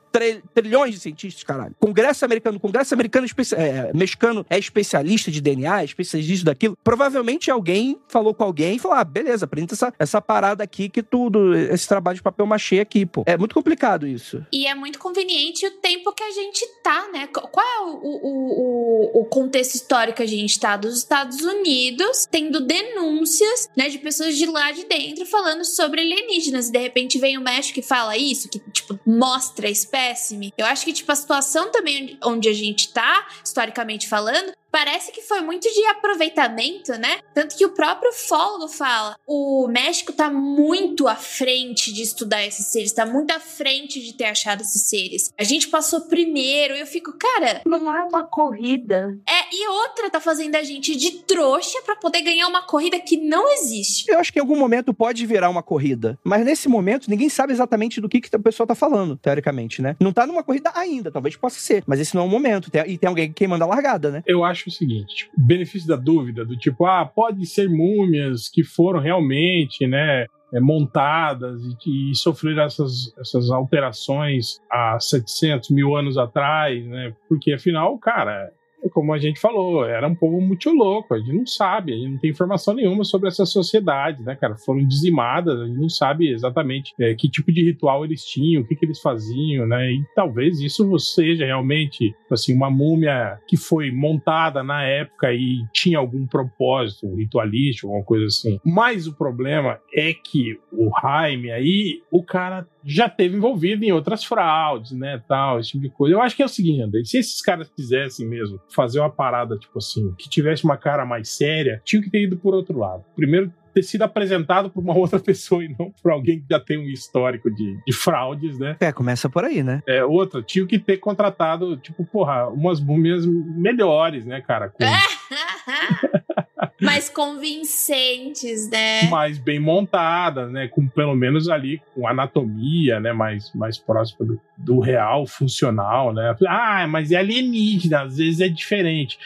trilhões de cientistas, caralho. Congresso americano, Congresso americano é, mexicano é especialista de DNA, é especialista daquilo. Provavelmente alguém falou com alguém e falou: ah, beleza, apresenta essa, essa parada aqui que tudo, esse trabalho de papel machê aqui, pô. É muito complicado isso. E é muito conveniente o tempo que a gente tá, né? Qual é o, o, o, o contexto histórico que a gente tá? Dos Estados Unidos, tendo denúncias, né, de pessoas de lá de dentro falando sobre alienígenas. E de repente vem o México e fala isso, que, tipo, mostra a Eu acho que, tipo, a situação também onde a gente tá, historicamente falando, parece que foi muito de aproveitamento, né? Tanto que o próprio fólogo fala: o México tá muito à frente de estudar esses seres, tá muito à frente de ter achado esses seres. A gente passou primeiro, e eu fico, cara. Não é uma corrida. É, e outra tá fazendo a gente de trouxa para poder ganhar uma corrida que não existe. Eu acho que em algum momento pode virar uma corrida, mas nesse momento ninguém sabe exatamente do que, que o pessoal tá falando, teoricamente, né? Não tá numa corrida ainda, talvez possa ser, mas esse não é o momento. E tem alguém que manda a largada, né? Eu acho acho o seguinte: tipo, benefício da dúvida, do tipo, ah, pode ser múmias que foram realmente, né? É, montadas e, e sofreram essas, essas alterações há 700 mil anos atrás, né? Porque afinal, cara, como a gente falou, era um povo muito louco, a gente não sabe, a gente não tem informação nenhuma sobre essa sociedade, né, cara? Foram dizimadas, a gente não sabe exatamente é, que tipo de ritual eles tinham, o que, que eles faziam, né? E talvez isso seja realmente, assim, uma múmia que foi montada na época e tinha algum propósito ritualístico, alguma coisa assim. Mas o problema é que o Jaime aí, o cara já teve envolvido em outras fraudes, né, tal, esse tipo de coisa. Eu acho que é o seguinte, André, se esses caras quisessem mesmo fazer uma parada, tipo assim, que tivesse uma cara mais séria, tinha que ter ido por outro lado. Primeiro, ter sido apresentado por uma outra pessoa e não por alguém que já tem um histórico de, de fraudes, né? É, começa por aí, né? É, outra, tinha que ter contratado, tipo, porra, umas múmias melhores, né, cara? Com... mais convincentes, né? Mais bem montadas, né? Com pelo menos ali com anatomia, né? Mais, mais próxima do, do real, funcional, né? Ah, mas é alienígena, às vezes é diferente.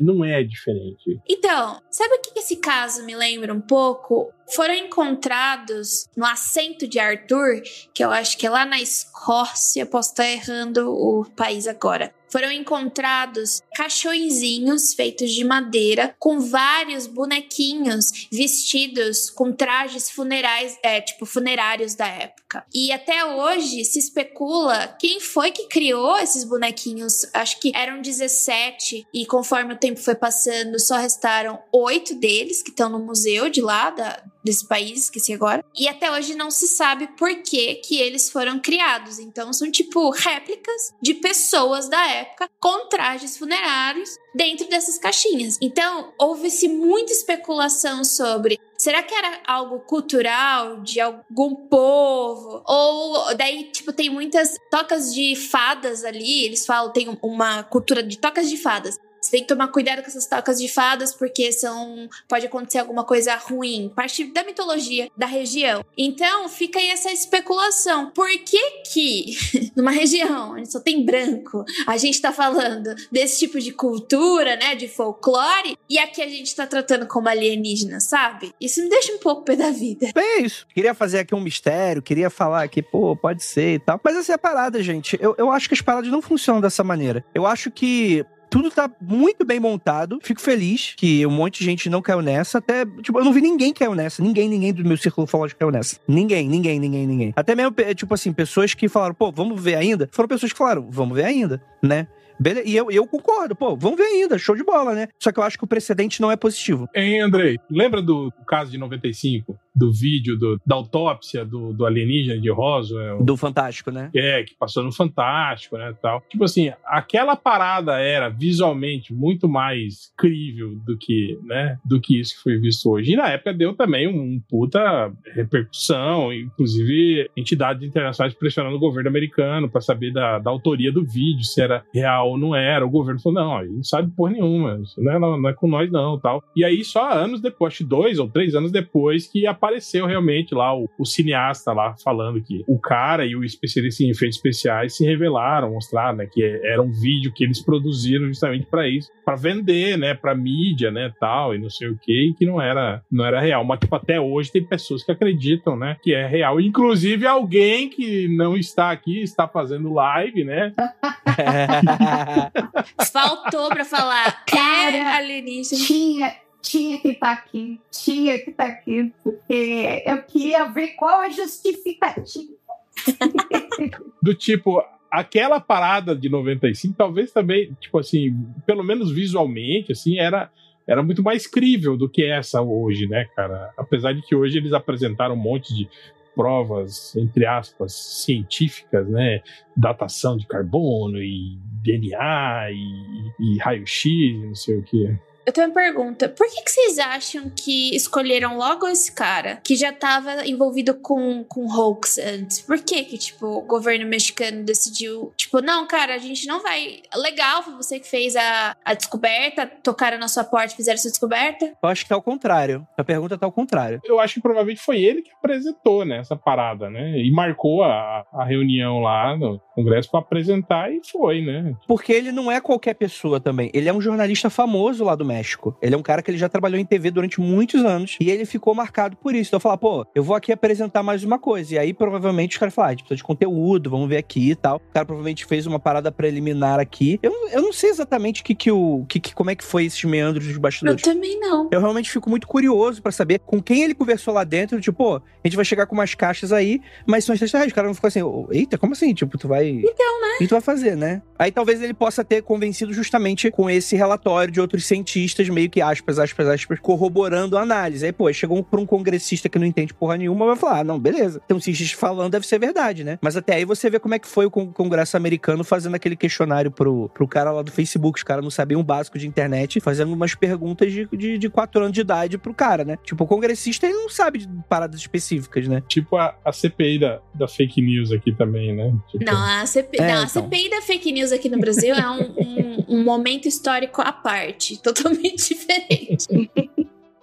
Não é diferente. Então, sabe o que esse caso me lembra um pouco? Foram encontrados no assento de Arthur, que eu acho que é lá na Escócia, posso estar errando o país agora foram encontrados caixõezinhos feitos de madeira com vários bonequinhos vestidos com trajes funerais, é, tipo funerários da época. E até hoje se especula quem foi que criou esses bonequinhos. Acho que eram 17 e conforme o tempo foi passando, só restaram oito deles que estão no museu de lá da, desse país, esqueci agora. E até hoje não se sabe por que que eles foram criados. Então são tipo réplicas de pessoas da época com trajes funerários dentro dessas caixinhas. Então houve-se muita especulação sobre Será que era algo cultural de algum povo? Ou daí, tipo, tem muitas tocas de fadas ali. Eles falam, tem uma cultura de tocas de fadas. Você tem que tomar cuidado com essas tocas de fadas, porque são. pode acontecer alguma coisa ruim. Parte da mitologia da região. Então, fica aí essa especulação. Por que que, numa região onde só tem branco, a gente tá falando desse tipo de cultura, né? De folclore, e aqui a gente tá tratando como alienígena, sabe? Isso me deixa um pouco pé da vida. Bem, é isso. Queria fazer aqui um mistério, queria falar aqui, pô, pode ser e tal. Mas essa é a parada, gente. Eu, eu acho que as paradas não funcionam dessa maneira. Eu acho que tudo tá muito bem montado. Fico feliz que um monte de gente não caiu nessa. Até, tipo, eu não vi ninguém caiu nessa. Ninguém, ninguém do meu círculo ufológico caiu nessa. Ninguém, ninguém, ninguém, ninguém. Até mesmo, tipo assim, pessoas que falaram, pô, vamos ver ainda. Foram pessoas que falaram, vamos ver ainda, né? Beleza. E eu, eu concordo, pô, vamos ver ainda, show de bola, né? Só que eu acho que o precedente não é positivo. Hein, Andrei? Lembra do caso de 95? Do vídeo do, da autópsia do, do alienígena de Roswell. Do Fantástico, né? É, que passou no Fantástico, né, tal. Tipo assim, aquela parada era visualmente muito mais crível do que, né, do que isso que foi visto hoje. E na época deu também um puta repercussão, inclusive entidades internacionais pressionando o governo americano para saber da, da autoria do vídeo, se era real ou não era. O governo falou, não, gente não sabe porra nenhuma, isso não é, não, não é com nós não, tal. E aí só anos depois, dois ou três anos depois, que a apareceu realmente lá o, o, cineasta lá falando que o cara e o especialista em efeitos especiais se revelaram, mostraram, né, que era um vídeo que eles produziram justamente para isso, para vender, né, para mídia, né, tal e não sei o que, e que não era não era real. Mas tipo até hoje tem pessoas que acreditam, né, que é real. Inclusive alguém que não está aqui está fazendo live, né? Faltou para falar. Cara, é alienígena. Tinha tinha que estar tá aqui, tinha que estar tá aqui, porque eu queria ver qual a justificativa. Do tipo, aquela parada de 95, talvez também, tipo assim, pelo menos visualmente, assim, era era muito mais crível do que essa hoje, né, cara? Apesar de que hoje eles apresentaram um monte de provas, entre aspas, científicas, né? Datação de carbono e DNA e, e raio-x, não sei o que. Eu tenho uma pergunta. Por que, que vocês acham que escolheram logo esse cara que já estava envolvido com, com hoax antes? Por que que, tipo, o governo mexicano decidiu, tipo, não, cara, a gente não vai... Legal, foi você que fez a, a descoberta, tocaram na sua porta e fizeram essa descoberta? Eu acho que tá ao contrário. A pergunta tá ao contrário. Eu acho que provavelmente foi ele que apresentou, né, essa parada, né? E marcou a, a reunião lá no Congresso para apresentar e foi, né? Porque ele não é qualquer pessoa também. Ele é um jornalista famoso lá do México. Ele é um cara que ele já trabalhou em TV durante muitos anos e ele ficou marcado por isso. Então eu falar, pô, eu vou aqui apresentar mais uma coisa. E aí provavelmente os caras falaram, ah, a gente precisa de conteúdo, vamos ver aqui e tal. O cara provavelmente fez uma parada preliminar aqui. Eu, eu não sei exatamente que, que o, que, que, como é que foi esses meandros dos bastidores. Eu também não. Eu realmente fico muito curioso para saber com quem ele conversou lá dentro. Tipo, pô, a gente vai chegar com umas caixas aí, mas são extraterrestres. O cara não ficou assim, eita, como assim? Tipo, tu vai. Então, né? E tu vai fazer, né? Aí talvez ele possa ter convencido justamente com esse relatório de outros cientistas cientistas meio que aspas, aspas, aspas, corroborando a análise. Aí, pô, chegou pra um congressista que não entende porra nenhuma, vai falar, ah, não, beleza. Tem um cientista falando, deve ser verdade, né? Mas até aí você vê como é que foi o congresso americano fazendo aquele questionário pro, pro cara lá do Facebook. Os caras não sabiam o básico de internet, fazendo umas perguntas de, de, de quatro anos de idade pro cara, né? Tipo, o congressista, ele não sabe de paradas específicas, né? Tipo a, a CPI da, da fake news aqui também, né? Tipo... Não, a, CP... é, não, a então. CPI da fake news aqui no Brasil é um, um, um momento histórico à parte, totalmente diferente.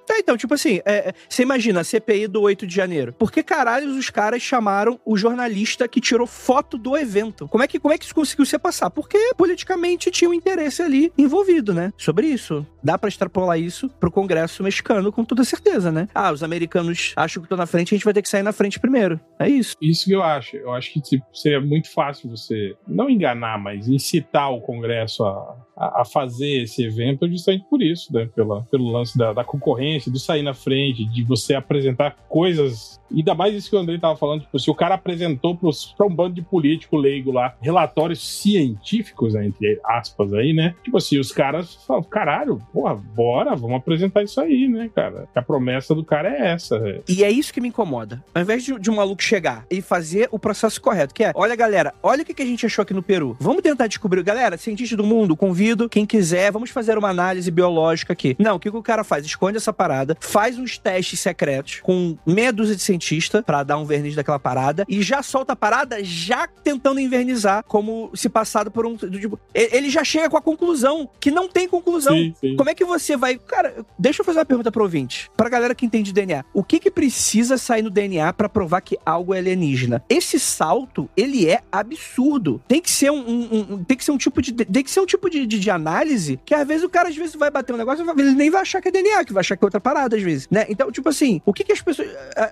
Tá, então, tipo assim, é, é você imagina a CPI do 8 de janeiro. Por que caralhos os caras chamaram o jornalista que tirou foto do evento? Como é que, como é que isso conseguiu se passar? Porque politicamente tinha um interesse ali envolvido, né? Sobre isso. Dá para extrapolar isso pro Congresso mexicano com toda certeza, né? Ah, os americanos acham que estão na frente, a gente vai ter que sair na frente primeiro. É isso. Isso que eu acho. Eu acho que tipo, seria muito fácil você não enganar, mas incitar o Congresso a, a, fazer esse evento justamente por isso, né? Pela, pelo lance da, da concorrência, do sair na frente, de você apresentar coisas. Ainda mais isso que o André tava falando, tipo, se o cara apresentou para um bando de político leigo lá relatórios científicos, né, entre aspas aí, né? Tipo assim, os caras falam, caralho, porra, bora, vamos apresentar isso aí, né, cara? A promessa do cara é essa. Véio. E é isso que me incomoda. Ao invés de, de um maluco chegar e fazer o processo correto, que é, olha, galera, olha o que, que a gente achou aqui no Peru. Vamos tentar descobrir. Galera, cientista do mundo, convido quem quiser, vamos fazer uma análise biológica aqui. Não, o que, que o cara faz? Esconde essa parada, faz uns testes secretos com meia dúzia de cientista para dar um verniz daquela parada e já solta a parada já tentando invernizar como se passado por um. Tipo, ele já chega com a conclusão que não tem conclusão. Sim, sim. Como é que você vai. Cara, deixa eu fazer uma pergunta pro ouvinte. Pra galera que entende DNA. O que que precisa sair no DNA para provar que algo é alienígena? Esse salto, ele é absurdo. Tem que ser um, um, um tem que ser um tipo de. Tem que ser um tipo de, de de análise que às vezes o cara às vezes vai bater um negócio ele nem vai achar que é DNA, que vai achar que é outra parada às vezes, né? Então, tipo assim, o que que as pessoas...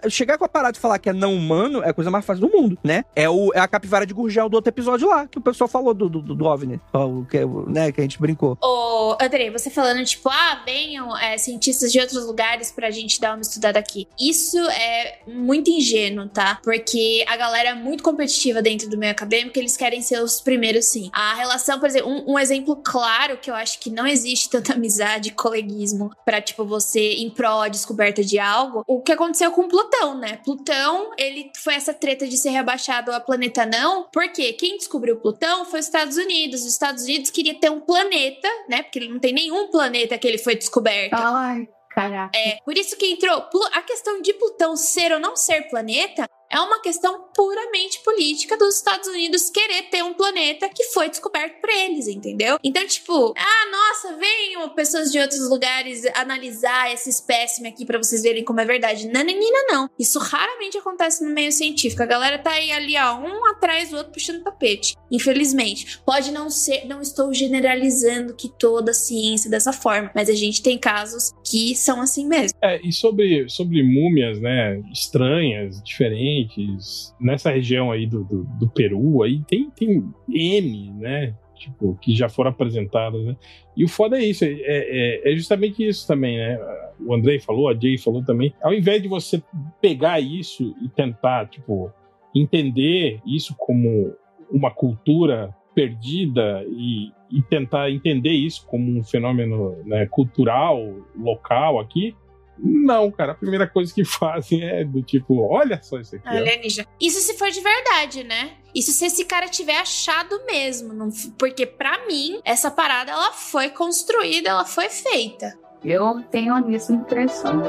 Chegar com a parada e falar que é não humano é a coisa mais fácil do mundo, né? É, o, é a capivara de Gurgel do outro episódio lá, que o pessoal falou do, do, do OVNI, o, que, né, que a gente brincou. Ô, Andrei, você falando, tipo, ah, venham é, cientistas de outros lugares pra gente dar uma estudada aqui. Isso é muito ingênuo, tá? Porque a galera é muito competitiva dentro do meio acadêmico, eles querem ser os primeiros sim. A relação, por exemplo, um, um exemplo claro que eu acho que não existe tanta amizade, coleguismo para tipo você em prol a descoberta de algo. O que aconteceu com Plutão, né? Plutão, ele foi essa treta de ser rebaixado a planeta não, porque quem descobriu Plutão foi os Estados Unidos. Os Estados Unidos queria ter um planeta, né? Porque ele não tem nenhum planeta que ele foi descoberto. Ai. Caraca. É, por isso que entrou. A questão de Plutão ser ou não ser planeta é uma questão puramente política dos Estados Unidos querer ter um planeta que foi descoberto por eles, entendeu? Então, tipo, ah, nossa, venham pessoas de outros lugares analisar esse espécime aqui para vocês verem como é verdade. Nananina, não. Isso raramente acontece no meio científico. A galera tá aí ali, ó, um atrás do outro puxando tapete. Infelizmente. Pode não ser, não estou generalizando que toda ciência é dessa forma, mas a gente tem casos que são assim mesmo. É, e sobre, sobre múmias, né, estranhas, diferentes diferentes. Nessa região aí do, do, do Peru, aí tem, tem M, né? Tipo, que já foram apresentadas, né? E o foda é isso, é, é, é, justamente isso também, né? O Andrei falou, a Jay falou também. Ao invés de você pegar isso e tentar, tipo, entender isso como uma cultura perdida e, e tentar entender isso como um fenômeno né, cultural, local aqui, não, cara, a primeira coisa que fazem é do tipo, olha só isso aqui. Alienígena. Isso se for de verdade, né? Isso se esse cara tiver achado mesmo. Não... Porque para mim, essa parada ela foi construída, ela foi feita. Eu tenho a mesma impressão.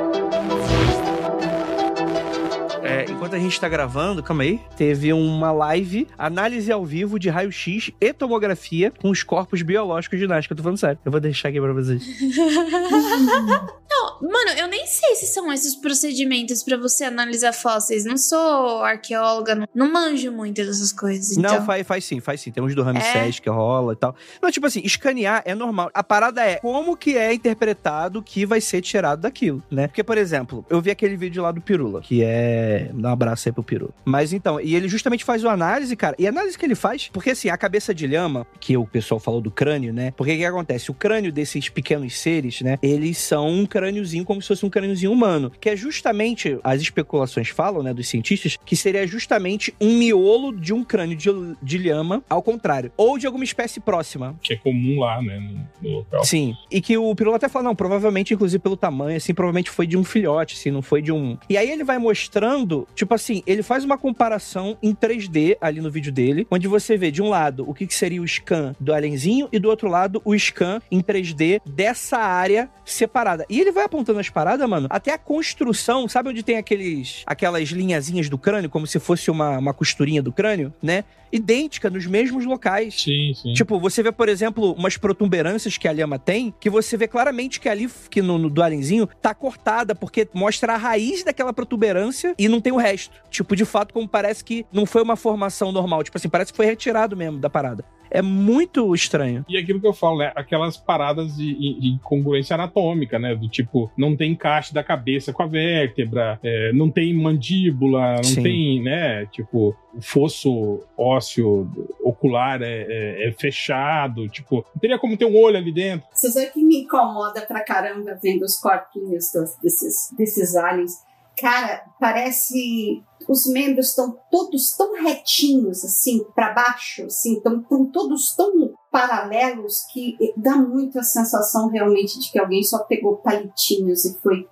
É, enquanto a gente tá gravando, calma aí, teve uma live, análise ao vivo de raio-x e tomografia com os corpos biológicos de Nazca. Eu tô falando sério. Eu vou deixar aqui pra vocês. Não, mano, eu nem sei se são esses procedimentos para você analisar fósseis. Não sou arqueóloga, não, não manjo muito dessas coisas. Então. Não, faz, faz sim, faz sim. Tem uns do Ramsés é? que rola e tal. Não, tipo assim, escanear é normal. A parada é como que é interpretado que vai ser tirado daquilo, né? Porque, por exemplo, eu vi aquele vídeo lá do Pirula, que é. Dá um abraço aí pro Pirula. Mas então, e ele justamente faz uma análise, cara. E a análise que ele faz, porque assim, a cabeça de lhama, que o pessoal falou do crânio, né? Porque o que acontece? O crânio desses pequenos seres, né? Eles são um crânio crâniozinho como se fosse um crâniozinho humano, que é justamente, as especulações falam, né, dos cientistas, que seria justamente um miolo de um crânio de, de lhama, ao contrário, ou de alguma espécie próxima. Que é comum lá, né, no, no local. Sim, e que o Pirula até fala, não, provavelmente, inclusive pelo tamanho, assim, provavelmente foi de um filhote, assim, não foi de um... E aí ele vai mostrando, tipo assim, ele faz uma comparação em 3D ali no vídeo dele, onde você vê de um lado o que, que seria o scan do alienzinho e do outro lado o scan em 3D dessa área separada. E ele vai apontando as paradas, mano, até a construção, sabe onde tem aqueles aquelas linhazinhas do crânio, como se fosse uma, uma costurinha do crânio, né? idêntica nos mesmos locais. Sim, sim. Tipo, você vê, por exemplo, umas protuberâncias que a lhama tem, que você vê claramente que ali, que no, no do alienzinho, tá cortada, porque mostra a raiz daquela protuberância e não tem o resto. Tipo, de fato, como parece que não foi uma formação normal. Tipo assim, parece que foi retirado mesmo da parada. É muito estranho. E aquilo que eu falo, né? Aquelas paradas de, de incongruência anatômica, né? Do tipo, não tem encaixe da cabeça com a vértebra, é, não tem mandíbula, não Sim. tem, né? Tipo, o fosso ósseo ocular é, é- é fechado, tipo, não teria como ter um olho ali dentro. Você sabe que me incomoda pra caramba vendo os corpinhos dos- desses, desses aliens? Cara, parece. Os membros estão todos tão retinhos, assim, pra baixo, assim, estão todos tão paralelos que dá muito a sensação realmente de que alguém só pegou palitinhos e foi.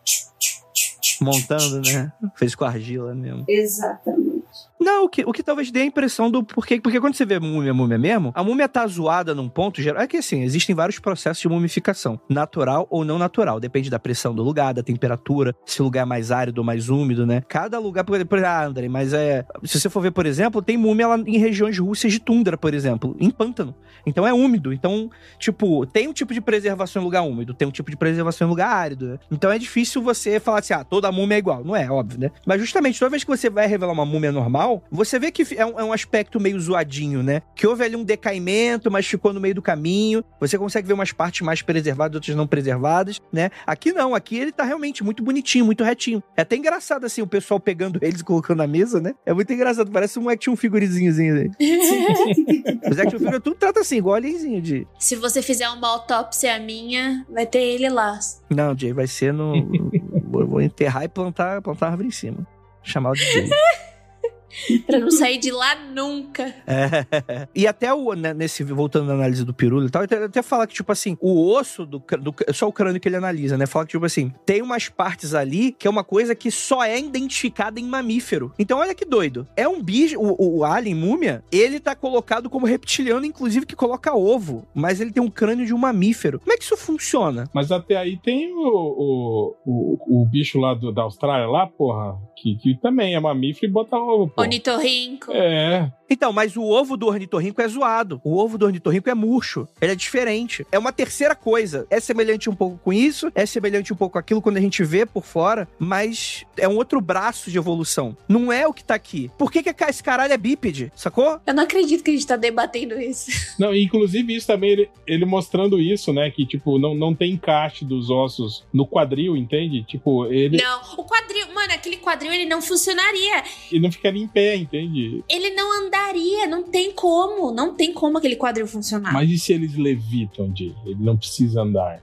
Montando, né? Fez com argila mesmo. Exatamente. Não, o que, o que talvez dê a impressão do porquê. Porque quando você vê múmia, múmia mesmo, a múmia tá zoada num ponto geral. É que assim, existem vários processos de mumificação, natural ou não natural. Depende da pressão do lugar, da temperatura, se o lugar é mais árido ou mais úmido, né? Cada lugar. Por exemplo, ah, André, mas é. Se você for ver, por exemplo, tem múmia lá em regiões rússias de tundra, por exemplo, em pântano. Então é úmido. Então, tipo, tem um tipo de preservação em lugar úmido, tem um tipo de preservação em lugar árido. né? Então é difícil você falar assim, ah, toda múmia é igual. Não é, óbvio, né? Mas justamente toda vez que você vai revelar uma múmia normal, você vê que é um, é um aspecto meio zoadinho, né? Que houve ali um decaimento, mas ficou no meio do caminho. Você consegue ver umas partes mais preservadas, outras não preservadas, né? Aqui não, aqui ele tá realmente muito bonitinho, muito retinho. É até engraçado, assim, o pessoal pegando eles e colocando na mesa, né? É muito engraçado, parece um action figurizinhozinho aí. Os action figure tudo trata assim, igual alienzinho de... Se você fizer uma autópsia minha, vai ter ele lá. Não, Jay, vai ser no... vou, vou enterrar e plantar, plantar árvore em cima. Chamar o DJ. Pra não sair de lá nunca. É. E até o, né, nesse, voltando na análise do Pirulho e tal, ele até fala que, tipo assim, o osso do, do. Só o crânio que ele analisa, né? Fala que, tipo assim, tem umas partes ali que é uma coisa que só é identificada em mamífero. Então, olha que doido. É um bicho. O, o alien múmia, ele tá colocado como reptiliano, inclusive que coloca ovo. Mas ele tem um crânio de um mamífero. Como é que isso funciona? Mas até aí tem o, o, o, o bicho lá do- da Austrália, lá, porra, que, que também é mamífero e bota ovo, pô. Ornitorrinco. É, Então, mas o ovo do ornitorrinco é zoado. O ovo do ornitorrinco é murcho. Ele é diferente. É uma terceira coisa. É semelhante um pouco com isso, é semelhante um pouco com aquilo quando a gente vê por fora, mas é um outro braço de evolução. Não é o que tá aqui. Por que, que esse caralho é bípede? Sacou? Eu não acredito que a gente tá debatendo isso. Não, e inclusive isso também, ele, ele mostrando isso, né? Que, tipo, não, não tem encaixe dos ossos no quadril, entende? Tipo, ele, Não, o quadril, mano, aquele quadril ele não funcionaria. ele não ficaria em pé, entende? Ele não andaria, não tem como. Não tem como aquele quadril funcionar. Mas e se eles levitam, Jay? Ele não precisa andar.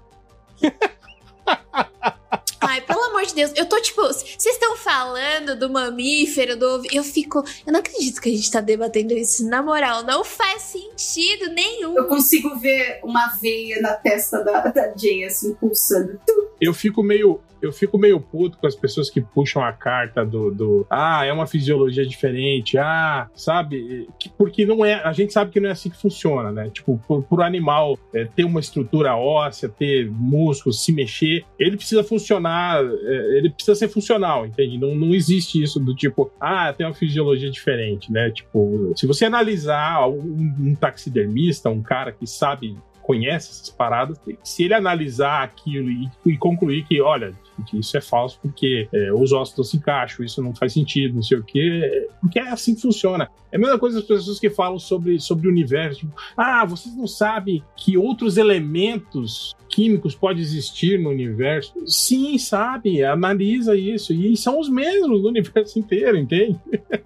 Ai, pelo amor de Deus. Eu tô tipo, vocês estão falando do mamífero, do. ovo- Eu fico. Eu não acredito que a gente tá debatendo isso. Na moral, não faz sentido nenhum. Eu consigo ver uma veia na testa da, da Jay, assim, pulsando. Eu fico meio. Eu fico meio puto com as pessoas que puxam a carta do, do ah, é uma fisiologia diferente, ah, sabe? Que- Porque não é. A gente sabe que não é assim que funciona, né? Tipo, por, por animal é, ter uma estrutura óssea, ter músculos, se mexer, ele precisa funcionar, é, ele precisa ser funcional, entende? Não, não existe isso do tipo, ah, tem uma fisiologia diferente, né? Tipo, se você analisar um, um taxidermista, um cara que sabe conhece essas paradas, se ele analisar aquilo e, e concluir que, olha, isso é falso porque é, os ossos não se encaixam, isso não faz sentido, não sei o quê, porque é assim que funciona. É a mesma coisa das pessoas que falam sobre, sobre o universo, tipo, ah, vocês não sabem que outros elementos químicos podem existir no universo? Sim, sabe, analisa isso, e são os mesmos no universo inteiro, entende?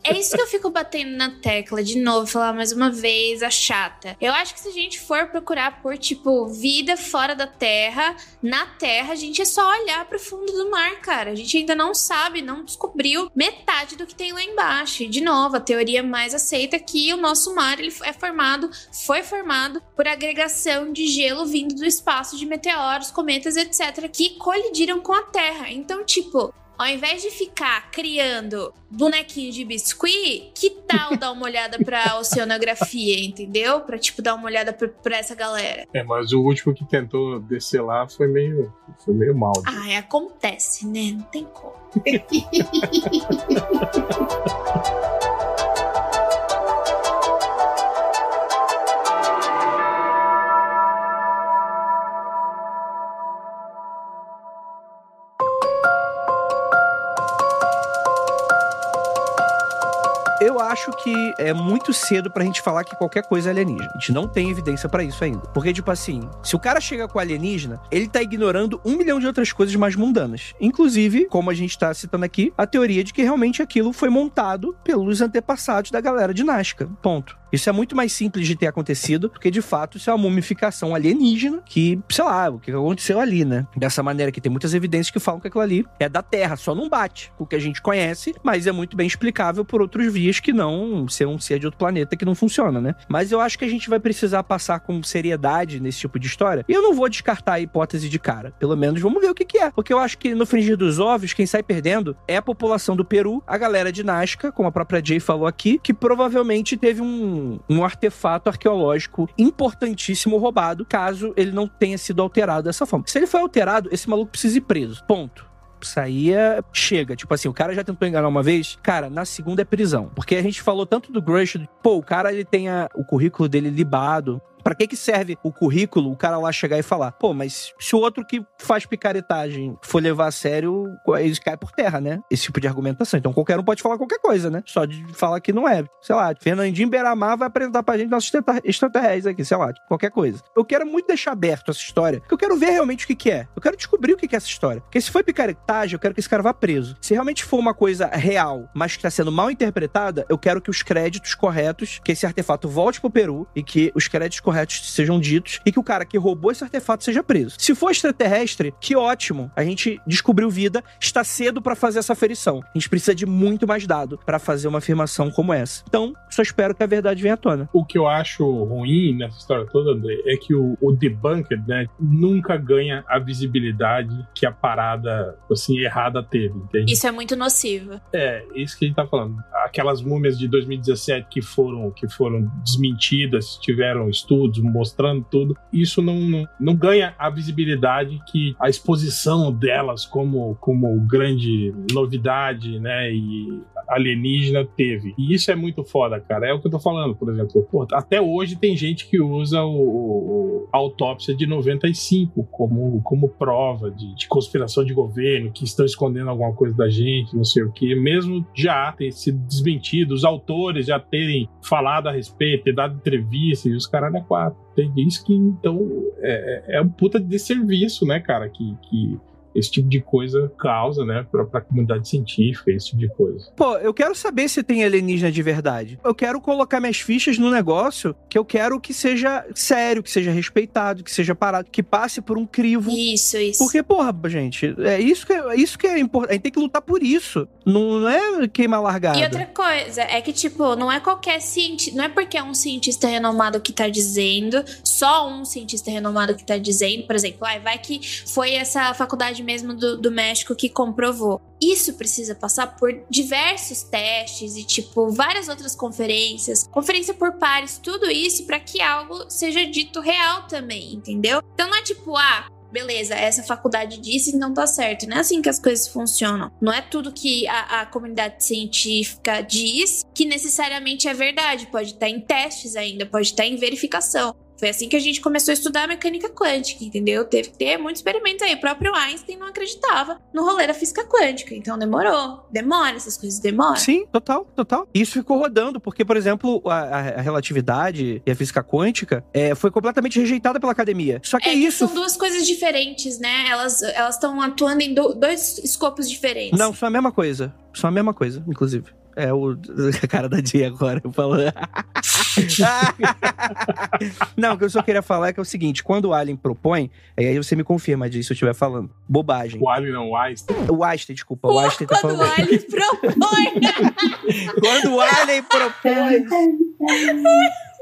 É isso que eu fico batendo na tecla de novo, falar mais uma vez, a chata. Eu acho que se a gente for procurar por, tipo, vida fora da Terra, na Terra, a gente é só olhar pro fundo do mar, cara. A gente ainda não sabe, não descobriu metade do que tem lá embaixo. E, de novo, a teoria mais aceita é que o nosso mar ele é formado, foi formado por agregação de gelo vindo do espaço de meteoros, cometas, etc., que colidiram com a Terra. Então, tipo, ao invés de ficar criando bonequinho de biscuit, que tal dar uma olhada pra oceanografia, entendeu? Pra, tipo, dar uma olhada pra, pra, essa galera. É, mas o último que tentou descer lá foi meio, foi meio mal. Ah, acontece, né? Não tem como. acho que é muito cedo pra gente falar que qualquer coisa é alienígena. A gente não tem evidência para isso ainda. Porque, tipo assim, se o cara chega com alienígena, ele tá ignorando um milhão de outras coisas mais mundanas. Inclusive, como a gente tá citando aqui, a teoria de que realmente aquilo foi montado pelos antepassados da galera de Nazca. Ponto. Isso é muito mais simples de ter acontecido, porque de fato isso é uma mumificação alienígena que, sei lá, o que aconteceu ali, né? Dessa maneira que tem muitas evidências que falam que aquilo ali é da Terra, só não bate com o que a gente conhece, mas é muito bem explicável por outros vias que não ser um ser de outro planeta que não funciona, né? Mas eu acho que a gente vai precisar passar com seriedade nesse tipo de história. E eu não vou descartar a hipótese de cara. Pelo menos vamos ver o que, que é. Porque eu acho que no fringir dos ovos, quem sai perdendo é a população do Peru, a galera de Nazca, como a própria Jay falou aqui, que provavelmente teve um um, artefato arqueológico importantíssimo roubado, caso ele não tenha sido alterado dessa forma. Se ele foi alterado, esse maluco precisa ir preso. Ponto saía, chega. Tipo assim, o cara já tentou enganar uma vez, cara, na segunda é prisão. Porque a gente falou tanto do Grush, pô, o cara ele tem a, o currículo dele libado, Pra que que serve o currículo, o cara lá chegar e falar, pô, mas se o outro que faz picaretagem for levar a sério, eles caem por terra, né? Esse tipo de argumentação. Então qualquer um pode falar qualquer coisa, né? Só de falar que não é. Sei lá, Fernandinho Beiramar vai apresentar pra gente nossos extraterrestres aqui, sei lá, qualquer coisa. Eu quero muito deixar aberto essa história, porque eu quero ver realmente o que que é. Eu quero descobrir o que que é essa história. Porque se foi picaretagem, eu quero que esse cara vá preso. Se realmente for uma coisa real, mas que tá sendo mal interpretada, eu quero que os créditos corretos, que esse artefato volte pro Peru e que os créditos corretos corretos sejam ditos e que o cara que roubou esse artefato seja preso. Se for extraterrestre, que ótimo. A gente descobriu vida, está cedo para fazer essa aferição. A gente precisa de muito mais dado para fazer uma afirmação como essa. Então, só espero que a verdade venha à tona. O que eu acho ruim nessa história toda, André, é que o, o debunker, né, nunca ganha a visibilidade que a parada, assim, errada teve, entende? Isso é muito nocivo. É, isso que a gente tá falando. Aquelas múmias de 2017 que foram, que foram desmentidas, tiveram estudos mostrando tudo, isso não, não, não ganha a visibilidade que a exposição delas como, como grande novidade, né? E alienígena teve. E isso é muito foda, cara. É o que eu tô falando, por exemplo. Pô, até hoje tem gente que usa o, o, a autópsia de 95 como, como prova de, de conspiração de governo, que estão escondendo alguma coisa da gente, não sei o quê. Mesmo já ter sido desmentido, os autores já terem falado a respeito, ter dado entrevista e os caras, né? 4. Tem gente que, então, é, é, é um puta desserviço, né, cara, que, que esse tipo de coisa causa, né, pra, pra comunidade científica, esse tipo de coisa. Pô, eu quero saber se tem alienígena de verdade. Eu quero colocar minhas fichas no negócio que eu quero que seja sério, que seja respeitado, que seja parado, que passe por um crivo. Isso, isso. Porque, porra, gente, é isso que é, isso que é importante. A gente tem que lutar por isso. Não, não é queimar largada. E outra coisa, é que, tipo, não é qualquer cientista. Não é porque é um cientista renomado que tá dizendo, só um cientista renomado que tá dizendo, por exemplo, ah, vai que foi essa faculdade mesmo do, do México que comprovou. Isso precisa passar por diversos testes e, tipo, várias outras conferências, conferência por pares, tudo isso para que algo seja dito real também, entendeu? Então não é tipo, ah, beleza, essa faculdade disse não tá certo. Não é assim que as coisas funcionam. Não é tudo que a, a comunidade científica diz que necessariamente é verdade. Pode estar em testes ainda, pode estar em verificação. Foi assim que a gente começou a estudar a mecânica quântica, entendeu? Teve que ter muitos experimentos aí. O próprio Einstein não acreditava no rolê da física quântica. Então demorou. Demora, essas coisas demoram. Sim, total, total. Isso ficou rodando, porque, por exemplo, a, a relatividade e a física quântica é, foi completamente rejeitada pela academia. Só que é, é isso. são duas coisas diferentes, né? Elas estão atuando em do, dois escopos diferentes. Não, são a mesma coisa. São a mesma coisa, inclusive. É o a cara da Dia agora, falando. Não, o que eu só queria falar é que é o seguinte: quando o Alien propõe, aí você me confirma disso se eu estiver falando. Bobagem. O Alien não, o Einstein. O Einstein, desculpa. O Einstein tá Quando falando. o Alien propõe. Quando o Alien propõe.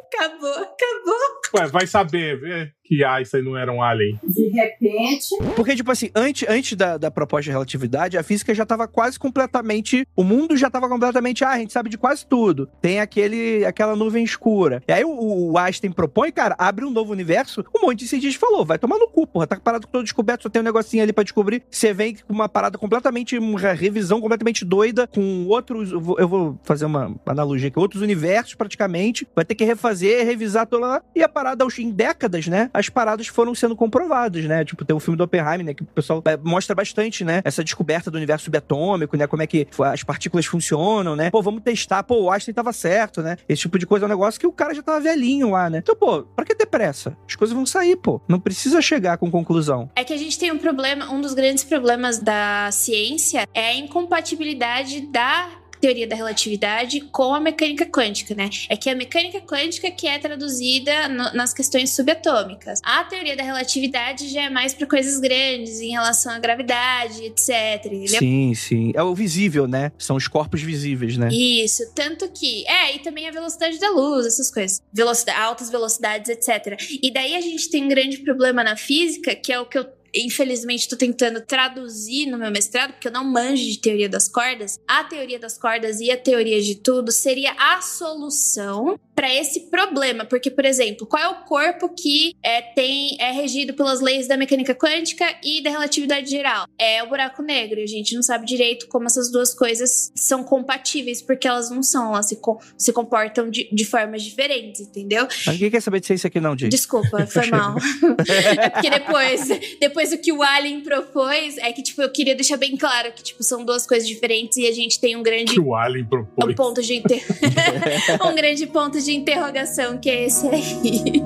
acabou, acabou. Ué, vai saber que Einstein não era um alien. De repente, Porque, tipo assim, antes, antes da, da proposta de relatividade, a física já tava quase completamente. O mundo já tava completamente. Ah, a gente sabe de quase tudo. Tem aquele, aquela nuvem escura. E aí o, o Einstein propõe, cara, abre um novo universo. Um monte de cientista falou: vai tomar no cu, porra. Tá parado todo descoberto, só tem um negocinho ali pra descobrir. Você vem com uma parada completamente. Uma revisão completamente doida, com outros. Eu vou, eu vou fazer uma analogia aqui. Outros universos, praticamente. Vai ter que refazer, revisar toda lá. E a parada, em décadas, né? As paradas foram sendo comprovadas, né? Tipo, tem um filme do Oppenheimer, né? Que o pessoal é, mostra bastante, né? Essa descoberta do universo subatômico, né? Como é que as partículas funcionam, né? Pô, vamos testar. Pô, o Einstein tava certo, né? Esse tipo de coisa é um negócio que o cara já tava velhinho lá, né? Então, pô, pra que ter pressa? As coisas vão sair, pô. Não precisa chegar com conclusão. É que a gente tem um problema, um dos grandes problemas da ciência é a incompatibilidade da teoria da relatividade com a mecânica quântica, né? É que a mecânica quântica que é traduzida no- nas questões subatômicas. A teoria da relatividade já é mais para coisas grandes em relação à gravidade, etc. entendeu? Sim, sim. É o visível, né? São os corpos visíveis, né? Isso, tanto que. É, e também a velocidade da luz, essas coisas. Velocidade, altas velocidades, etc. E daí a gente tem um grande problema na física, que é o que eu. Infelizmente, tô tentando traduzir no meu mestrado, porque eu não manjo de teoria das cordas. A teoria das cordas e a teoria de tudo seria a solução para esse problema. Porque, por exemplo, qual é o corpo que é, tem, é regido pelas leis da mecânica quântica e da relatividade geral? É o buraco negro. A gente não sabe direito como essas duas coisas são compatíveis, porque elas não são, elas se, com- se comportam de, de formas diferentes, entendeu? Mas ninguém quer saber de ciência aqui, não, Jay. Desculpa, foi mal. é porque depois, depois o que o Alien propôs é que, tipo, eu queria deixar bem claro que, tipo, são duas coisas diferentes e a gente tem um grande Que o Alien um propôs. ponto de inter... um grande ponto de interrogação que é esse aí.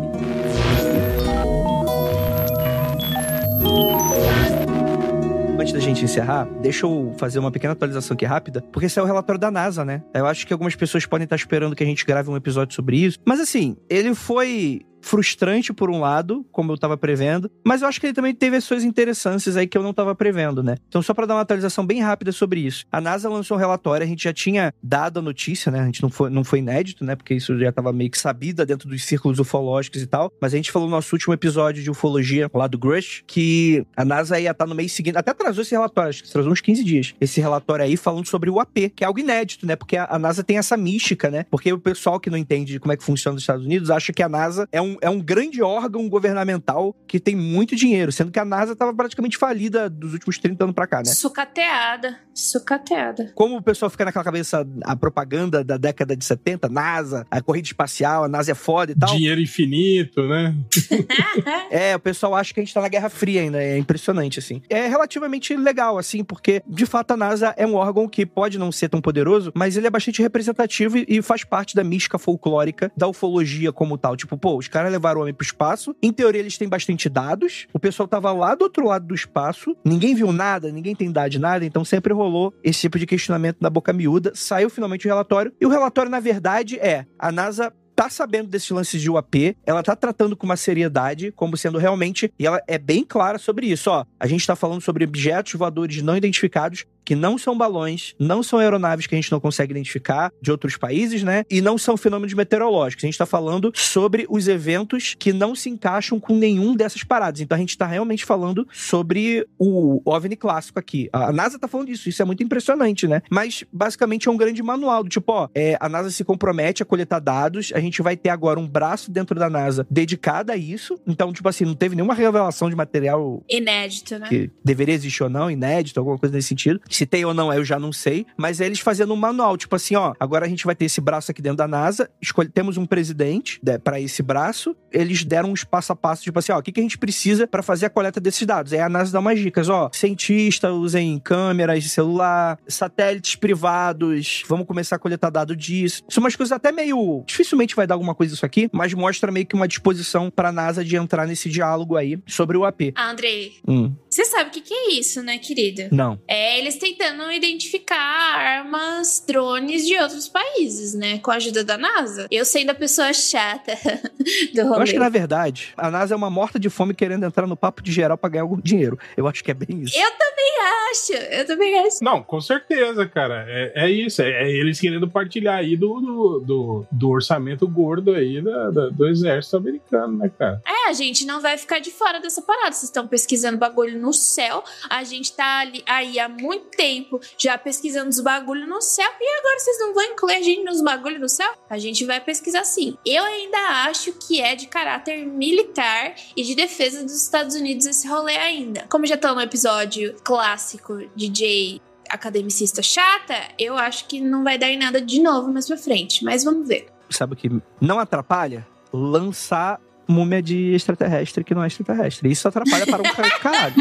Antes da gente encerrar, deixa eu fazer uma pequena atualização aqui rápida, porque esse é o relatório da NASA, né? Eu acho que algumas pessoas podem estar esperando que a gente grave um episódio sobre isso. Mas assim, ele foi frustrante por um lado, como eu tava prevendo, mas eu acho que ele também teve as suas interessâncias aí que eu não tava prevendo, né? Então, só para dar uma atualização bem rápida sobre isso. A NASA lançou um relatório, a gente já tinha dado a notícia, né? A gente não foi, não foi inédito, né? Porque isso já tava meio que sabida dentro dos círculos ufológicos e tal, mas a gente falou no nosso último episódio de ufologia lá do Grush que a NASA ia estar no mês seguinte, até atrasou esse relatório, acho que atrasou uns 15 dias. Esse relatório aí falando sobre o AP, que é algo inédito, né? Porque a, a NASA tem essa mística, né? Porque o pessoal que não entende de como é que funciona nos Estados Unidos acha que a NASA é um, é um grande órgão governamental que tem muito dinheiro, sendo que a NASA estava praticamente falida dos últimos 30 anos pra cá, né? Sucateada. Sucateada. Como o pessoal fica naquela cabeça, a propaganda da década de 70, NASA, a corrida espacial, a NASA é foda e tal. Dinheiro infinito, né? É, o pessoal acha que a gente tá na Guerra Fria ainda, é impressionante, assim. É relativamente legal, assim, porque, de fato, a NASA é um órgão que pode não ser tão poderoso, mas ele é bastante representativo e, e faz parte da mística folclórica da ufologia como tal. Tipo, pô, os caras levaram o homem pro espaço, em teoria eles têm bastante dados, o pessoal tava lá do outro lado do espaço, ninguém viu nada, ninguém tem dado de nada, então sempre rolou esse tipo de questionamento na boca miúda. Saiu finalmente o relatório, e o relatório, na verdade, é a NASA tá sabendo desses lances de UAP, ela tá tratando com uma seriedade, como sendo realmente, e ela é bem clara sobre isso, ó. A gente tá falando sobre objetos voadores não identificados que não são balões, não são aeronaves que a gente não consegue identificar de outros países, né? E não são fenômenos meteorológicos. A gente tá falando sobre os eventos que não se encaixam com nenhum dessas paradas. Então a gente tá realmente falando sobre o OVNI clássico aqui. A NASA tá falando disso, isso é muito impressionante, né? Mas basicamente é um grande manual do tipo, ó, é, a NASA se compromete a coletar dados, a gente vai ter agora um braço dentro da NASA dedicado a isso. Então, tipo assim, não teve nenhuma revelação de material Inédito, né? que deveria existir ou não, inédito, alguma coisa nesse sentido. Se tem ou não, eu já não sei. Mas é eles fazendo um manual, tipo assim, ó, agora a gente vai ter esse braço aqui dentro da NASA, escolhe, temos um presidente né, para esse braço, eles deram uns passo a passo, tipo assim, ó, o que, que a gente precisa para fazer a coleta desses dados? Aí a NASA dá umas dicas, ó, cientistas usem câmeras de celular, satélites privados, vamos começar a coletar dado disso. São umas coisas até meio, dificilmente vai dar alguma coisa isso aqui, mas mostra meio que uma disposição para a NASA de entrar nesse diálogo aí sobre o AP. Ah, Andrei, Hum, você sabe o que, que é isso, né, querido? não. É, eles têm tentando identificar armas, drones de outros países, né? Com a ajuda da NASA. Eu sendo a pessoa chata do rolê. Eu acho que, na verdade, a NASA é uma morta de fome querendo entrar no papo de geral pra ganhar algum dinheiro. Eu acho que é bem isso. Eu também acho, eu também acho. Não, com certeza, cara. É, é isso. É, é eles querendo partilhar aí do, do, do, do orçamento gordo aí da, da- do exército americano, né, cara? É, a gente não vai ficar de fora dessa parada. Vocês estão pesquisando bagulho no céu. A gente tá ali, aí há muito tempo já pesquisando os bagulhos no céu. E agora vocês não vão incluir a gente nos bagulhos no céu? A gente vai pesquisar sim. Eu ainda acho que é de caráter militar e de defesa dos Estados Unidos esse rolê ainda. Como já estão no episódio clássico DJ academicista chata, eu acho que não vai dar em nada de novo mais pra frente. Mas vamos ver. Sabe o que não atrapalha? Lançar múmia de extraterrestre que não é extraterrestre. Isso atrapalha para um ca- caralho.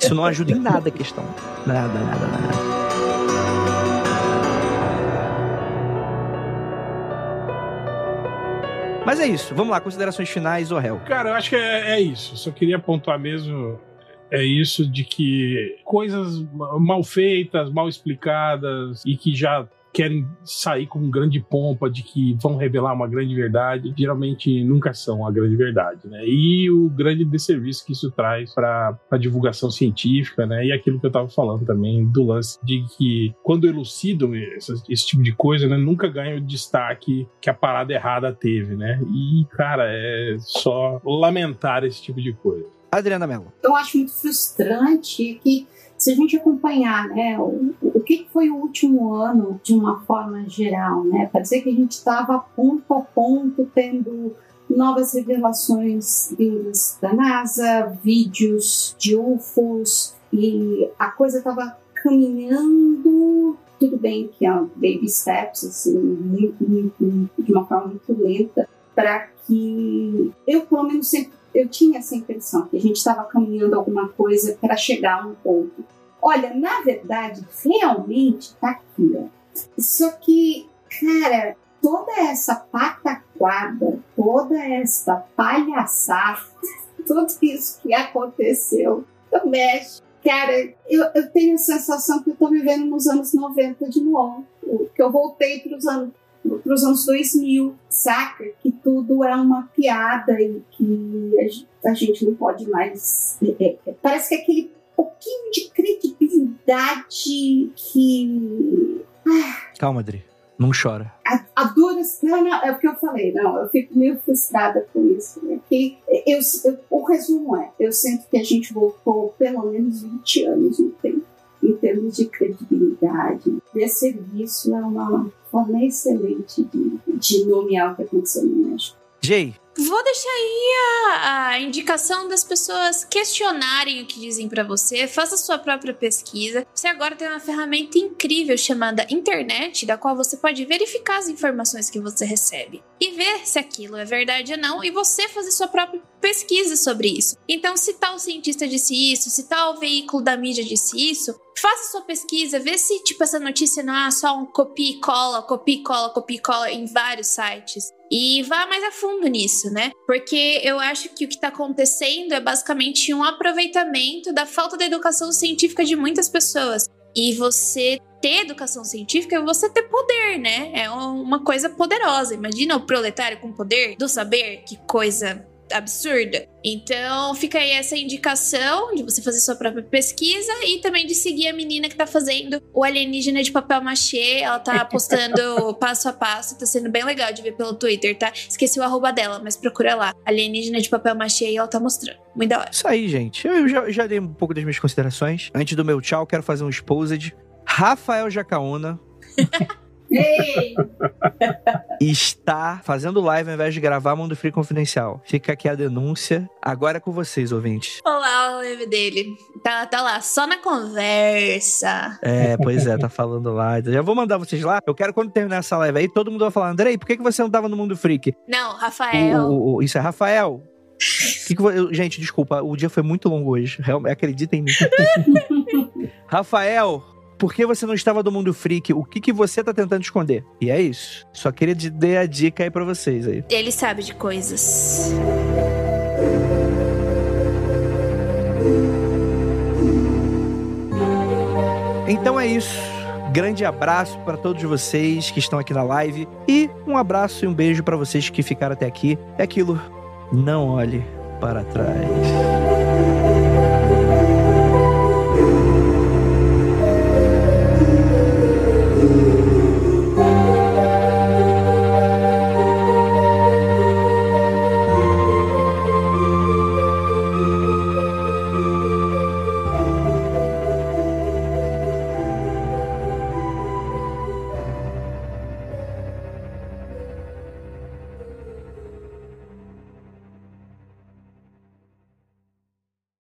Isso não ajuda em nada a questão. Nada, nada, nada. Mas é isso. Vamos lá, considerações finais, Orel. Cara, eu acho que é, é isso. Só queria pontuar mesmo. É isso de que coisas mal feitas, mal explicadas e que já querem sair com grande pompa de que vão revelar uma grande verdade, geralmente nunca são a grande verdade, né? E o grande desserviço que isso traz para a divulgação científica, né? E aquilo que eu estava falando também do lance de que quando elucidam esse, esse tipo de coisa, né, nunca ganha o destaque que a parada errada teve, né? E cara, é só lamentar esse tipo de coisa. Adriana Mello. eu acho muito frustrante que se a gente acompanhar né, o, o que foi o último ano de uma forma geral, né, parecia que a gente estava ponto a ponto tendo novas revelações vindas da NASA, vídeos de UFOs e a coisa estava caminhando tudo bem que é baby steps assim muito, muito, muito, de uma forma muito lenta para que eu pelo menos sempre eu tinha essa impressão que a gente estava caminhando alguma coisa para chegar a um ponto. Olha, na verdade, realmente tá aqui, ó. Só que, cara, toda essa pataquada, toda essa palhaçada, tudo isso que aconteceu no México, cara, eu, eu tenho a sensação que eu tô vivendo nos anos 90 de novo. Que eu voltei para os anos para os anos 2000, saca? Que tudo é uma piada e que a gen- a gente não pode mais. é, é, parece que aquele pouquinho de credibilidade que. Calma, Adri. Não chora. A, a duras. Não, não, é o que eu falei, não, eu fico meio frustrada com isso. Né? Que eu, eu- o resumo é: eu sinto que a gente voltou pelo menos 20 anos no tempo. Em termos de credibilidade, de serviço, é uma forma excelente de, de nomear o que aconteceu no México. Jay, Vou deixar aí a, a indicação das pessoas questionarem o que dizem pra você. Faça sua própria pesquisa. Você agora tem uma ferramenta incrível chamada internet, da qual você pode verificar as informações que você recebe e ver se aquilo é verdade ou não, e você fazer sua própria pesquisa sobre isso. Então, se tal cientista disse isso, se tal veículo da mídia disse isso, faça sua pesquisa, vê se tipo essa notícia não é só um copia e cola, copia e cola, copia e cola em vários sites. E vá mais a fundo nisso, né? Porque eu acho que o que está acontecendo é basicamente um aproveitamento da falta da educação científica de muitas pessoas. E você ter educação científica é você ter poder, né? É uma coisa poderosa. Imagina o proletário com poder do saber, que coisa absurda. Então, fica aí essa indicação de você fazer sua própria pesquisa e também de seguir a menina que tá fazendo o alienígena de papel machê. Ela tá postando passo a passo, tá sendo bem legal de ver pelo Twitter, tá? Esqueci o arroba dela, mas procura lá. Alienígena de papel machê e ela tá mostrando. Muito da hora. Isso aí, gente. Eu já, já dei um pouco das minhas considerações. Antes do meu tchau, quero fazer um exposed. Rafael Jacaúna Ei! está fazendo live ao invés de gravar Mundo Free Confidencial. Fica aqui a denúncia. Agora é com vocês, ouvintes. Olá, o live dele. Tá, tá lá, só na conversa. É, pois é, tá falando lá. Já vou mandar vocês lá. Eu quero quando terminar essa live aí, todo mundo vai falar, Andrei, por que, que você não tava no Mundo Freak? Não, O- Rafael. o- o- isso é Rafael. Que que eu- gente, desculpa, o dia foi muito longo hoje. Realmente, acredita em mim. Rafael, por que você não estava do Mundo Freak? O que, que você tá tentando esconder? E é isso. Só queria dar a dica aí pra vocês aí. Ele sabe de coisas. Então é isso. Grande abraço para todos vocês que estão aqui na live e um abraço e um beijo para vocês que ficaram até aqui. É aquilo, não olhe para trás.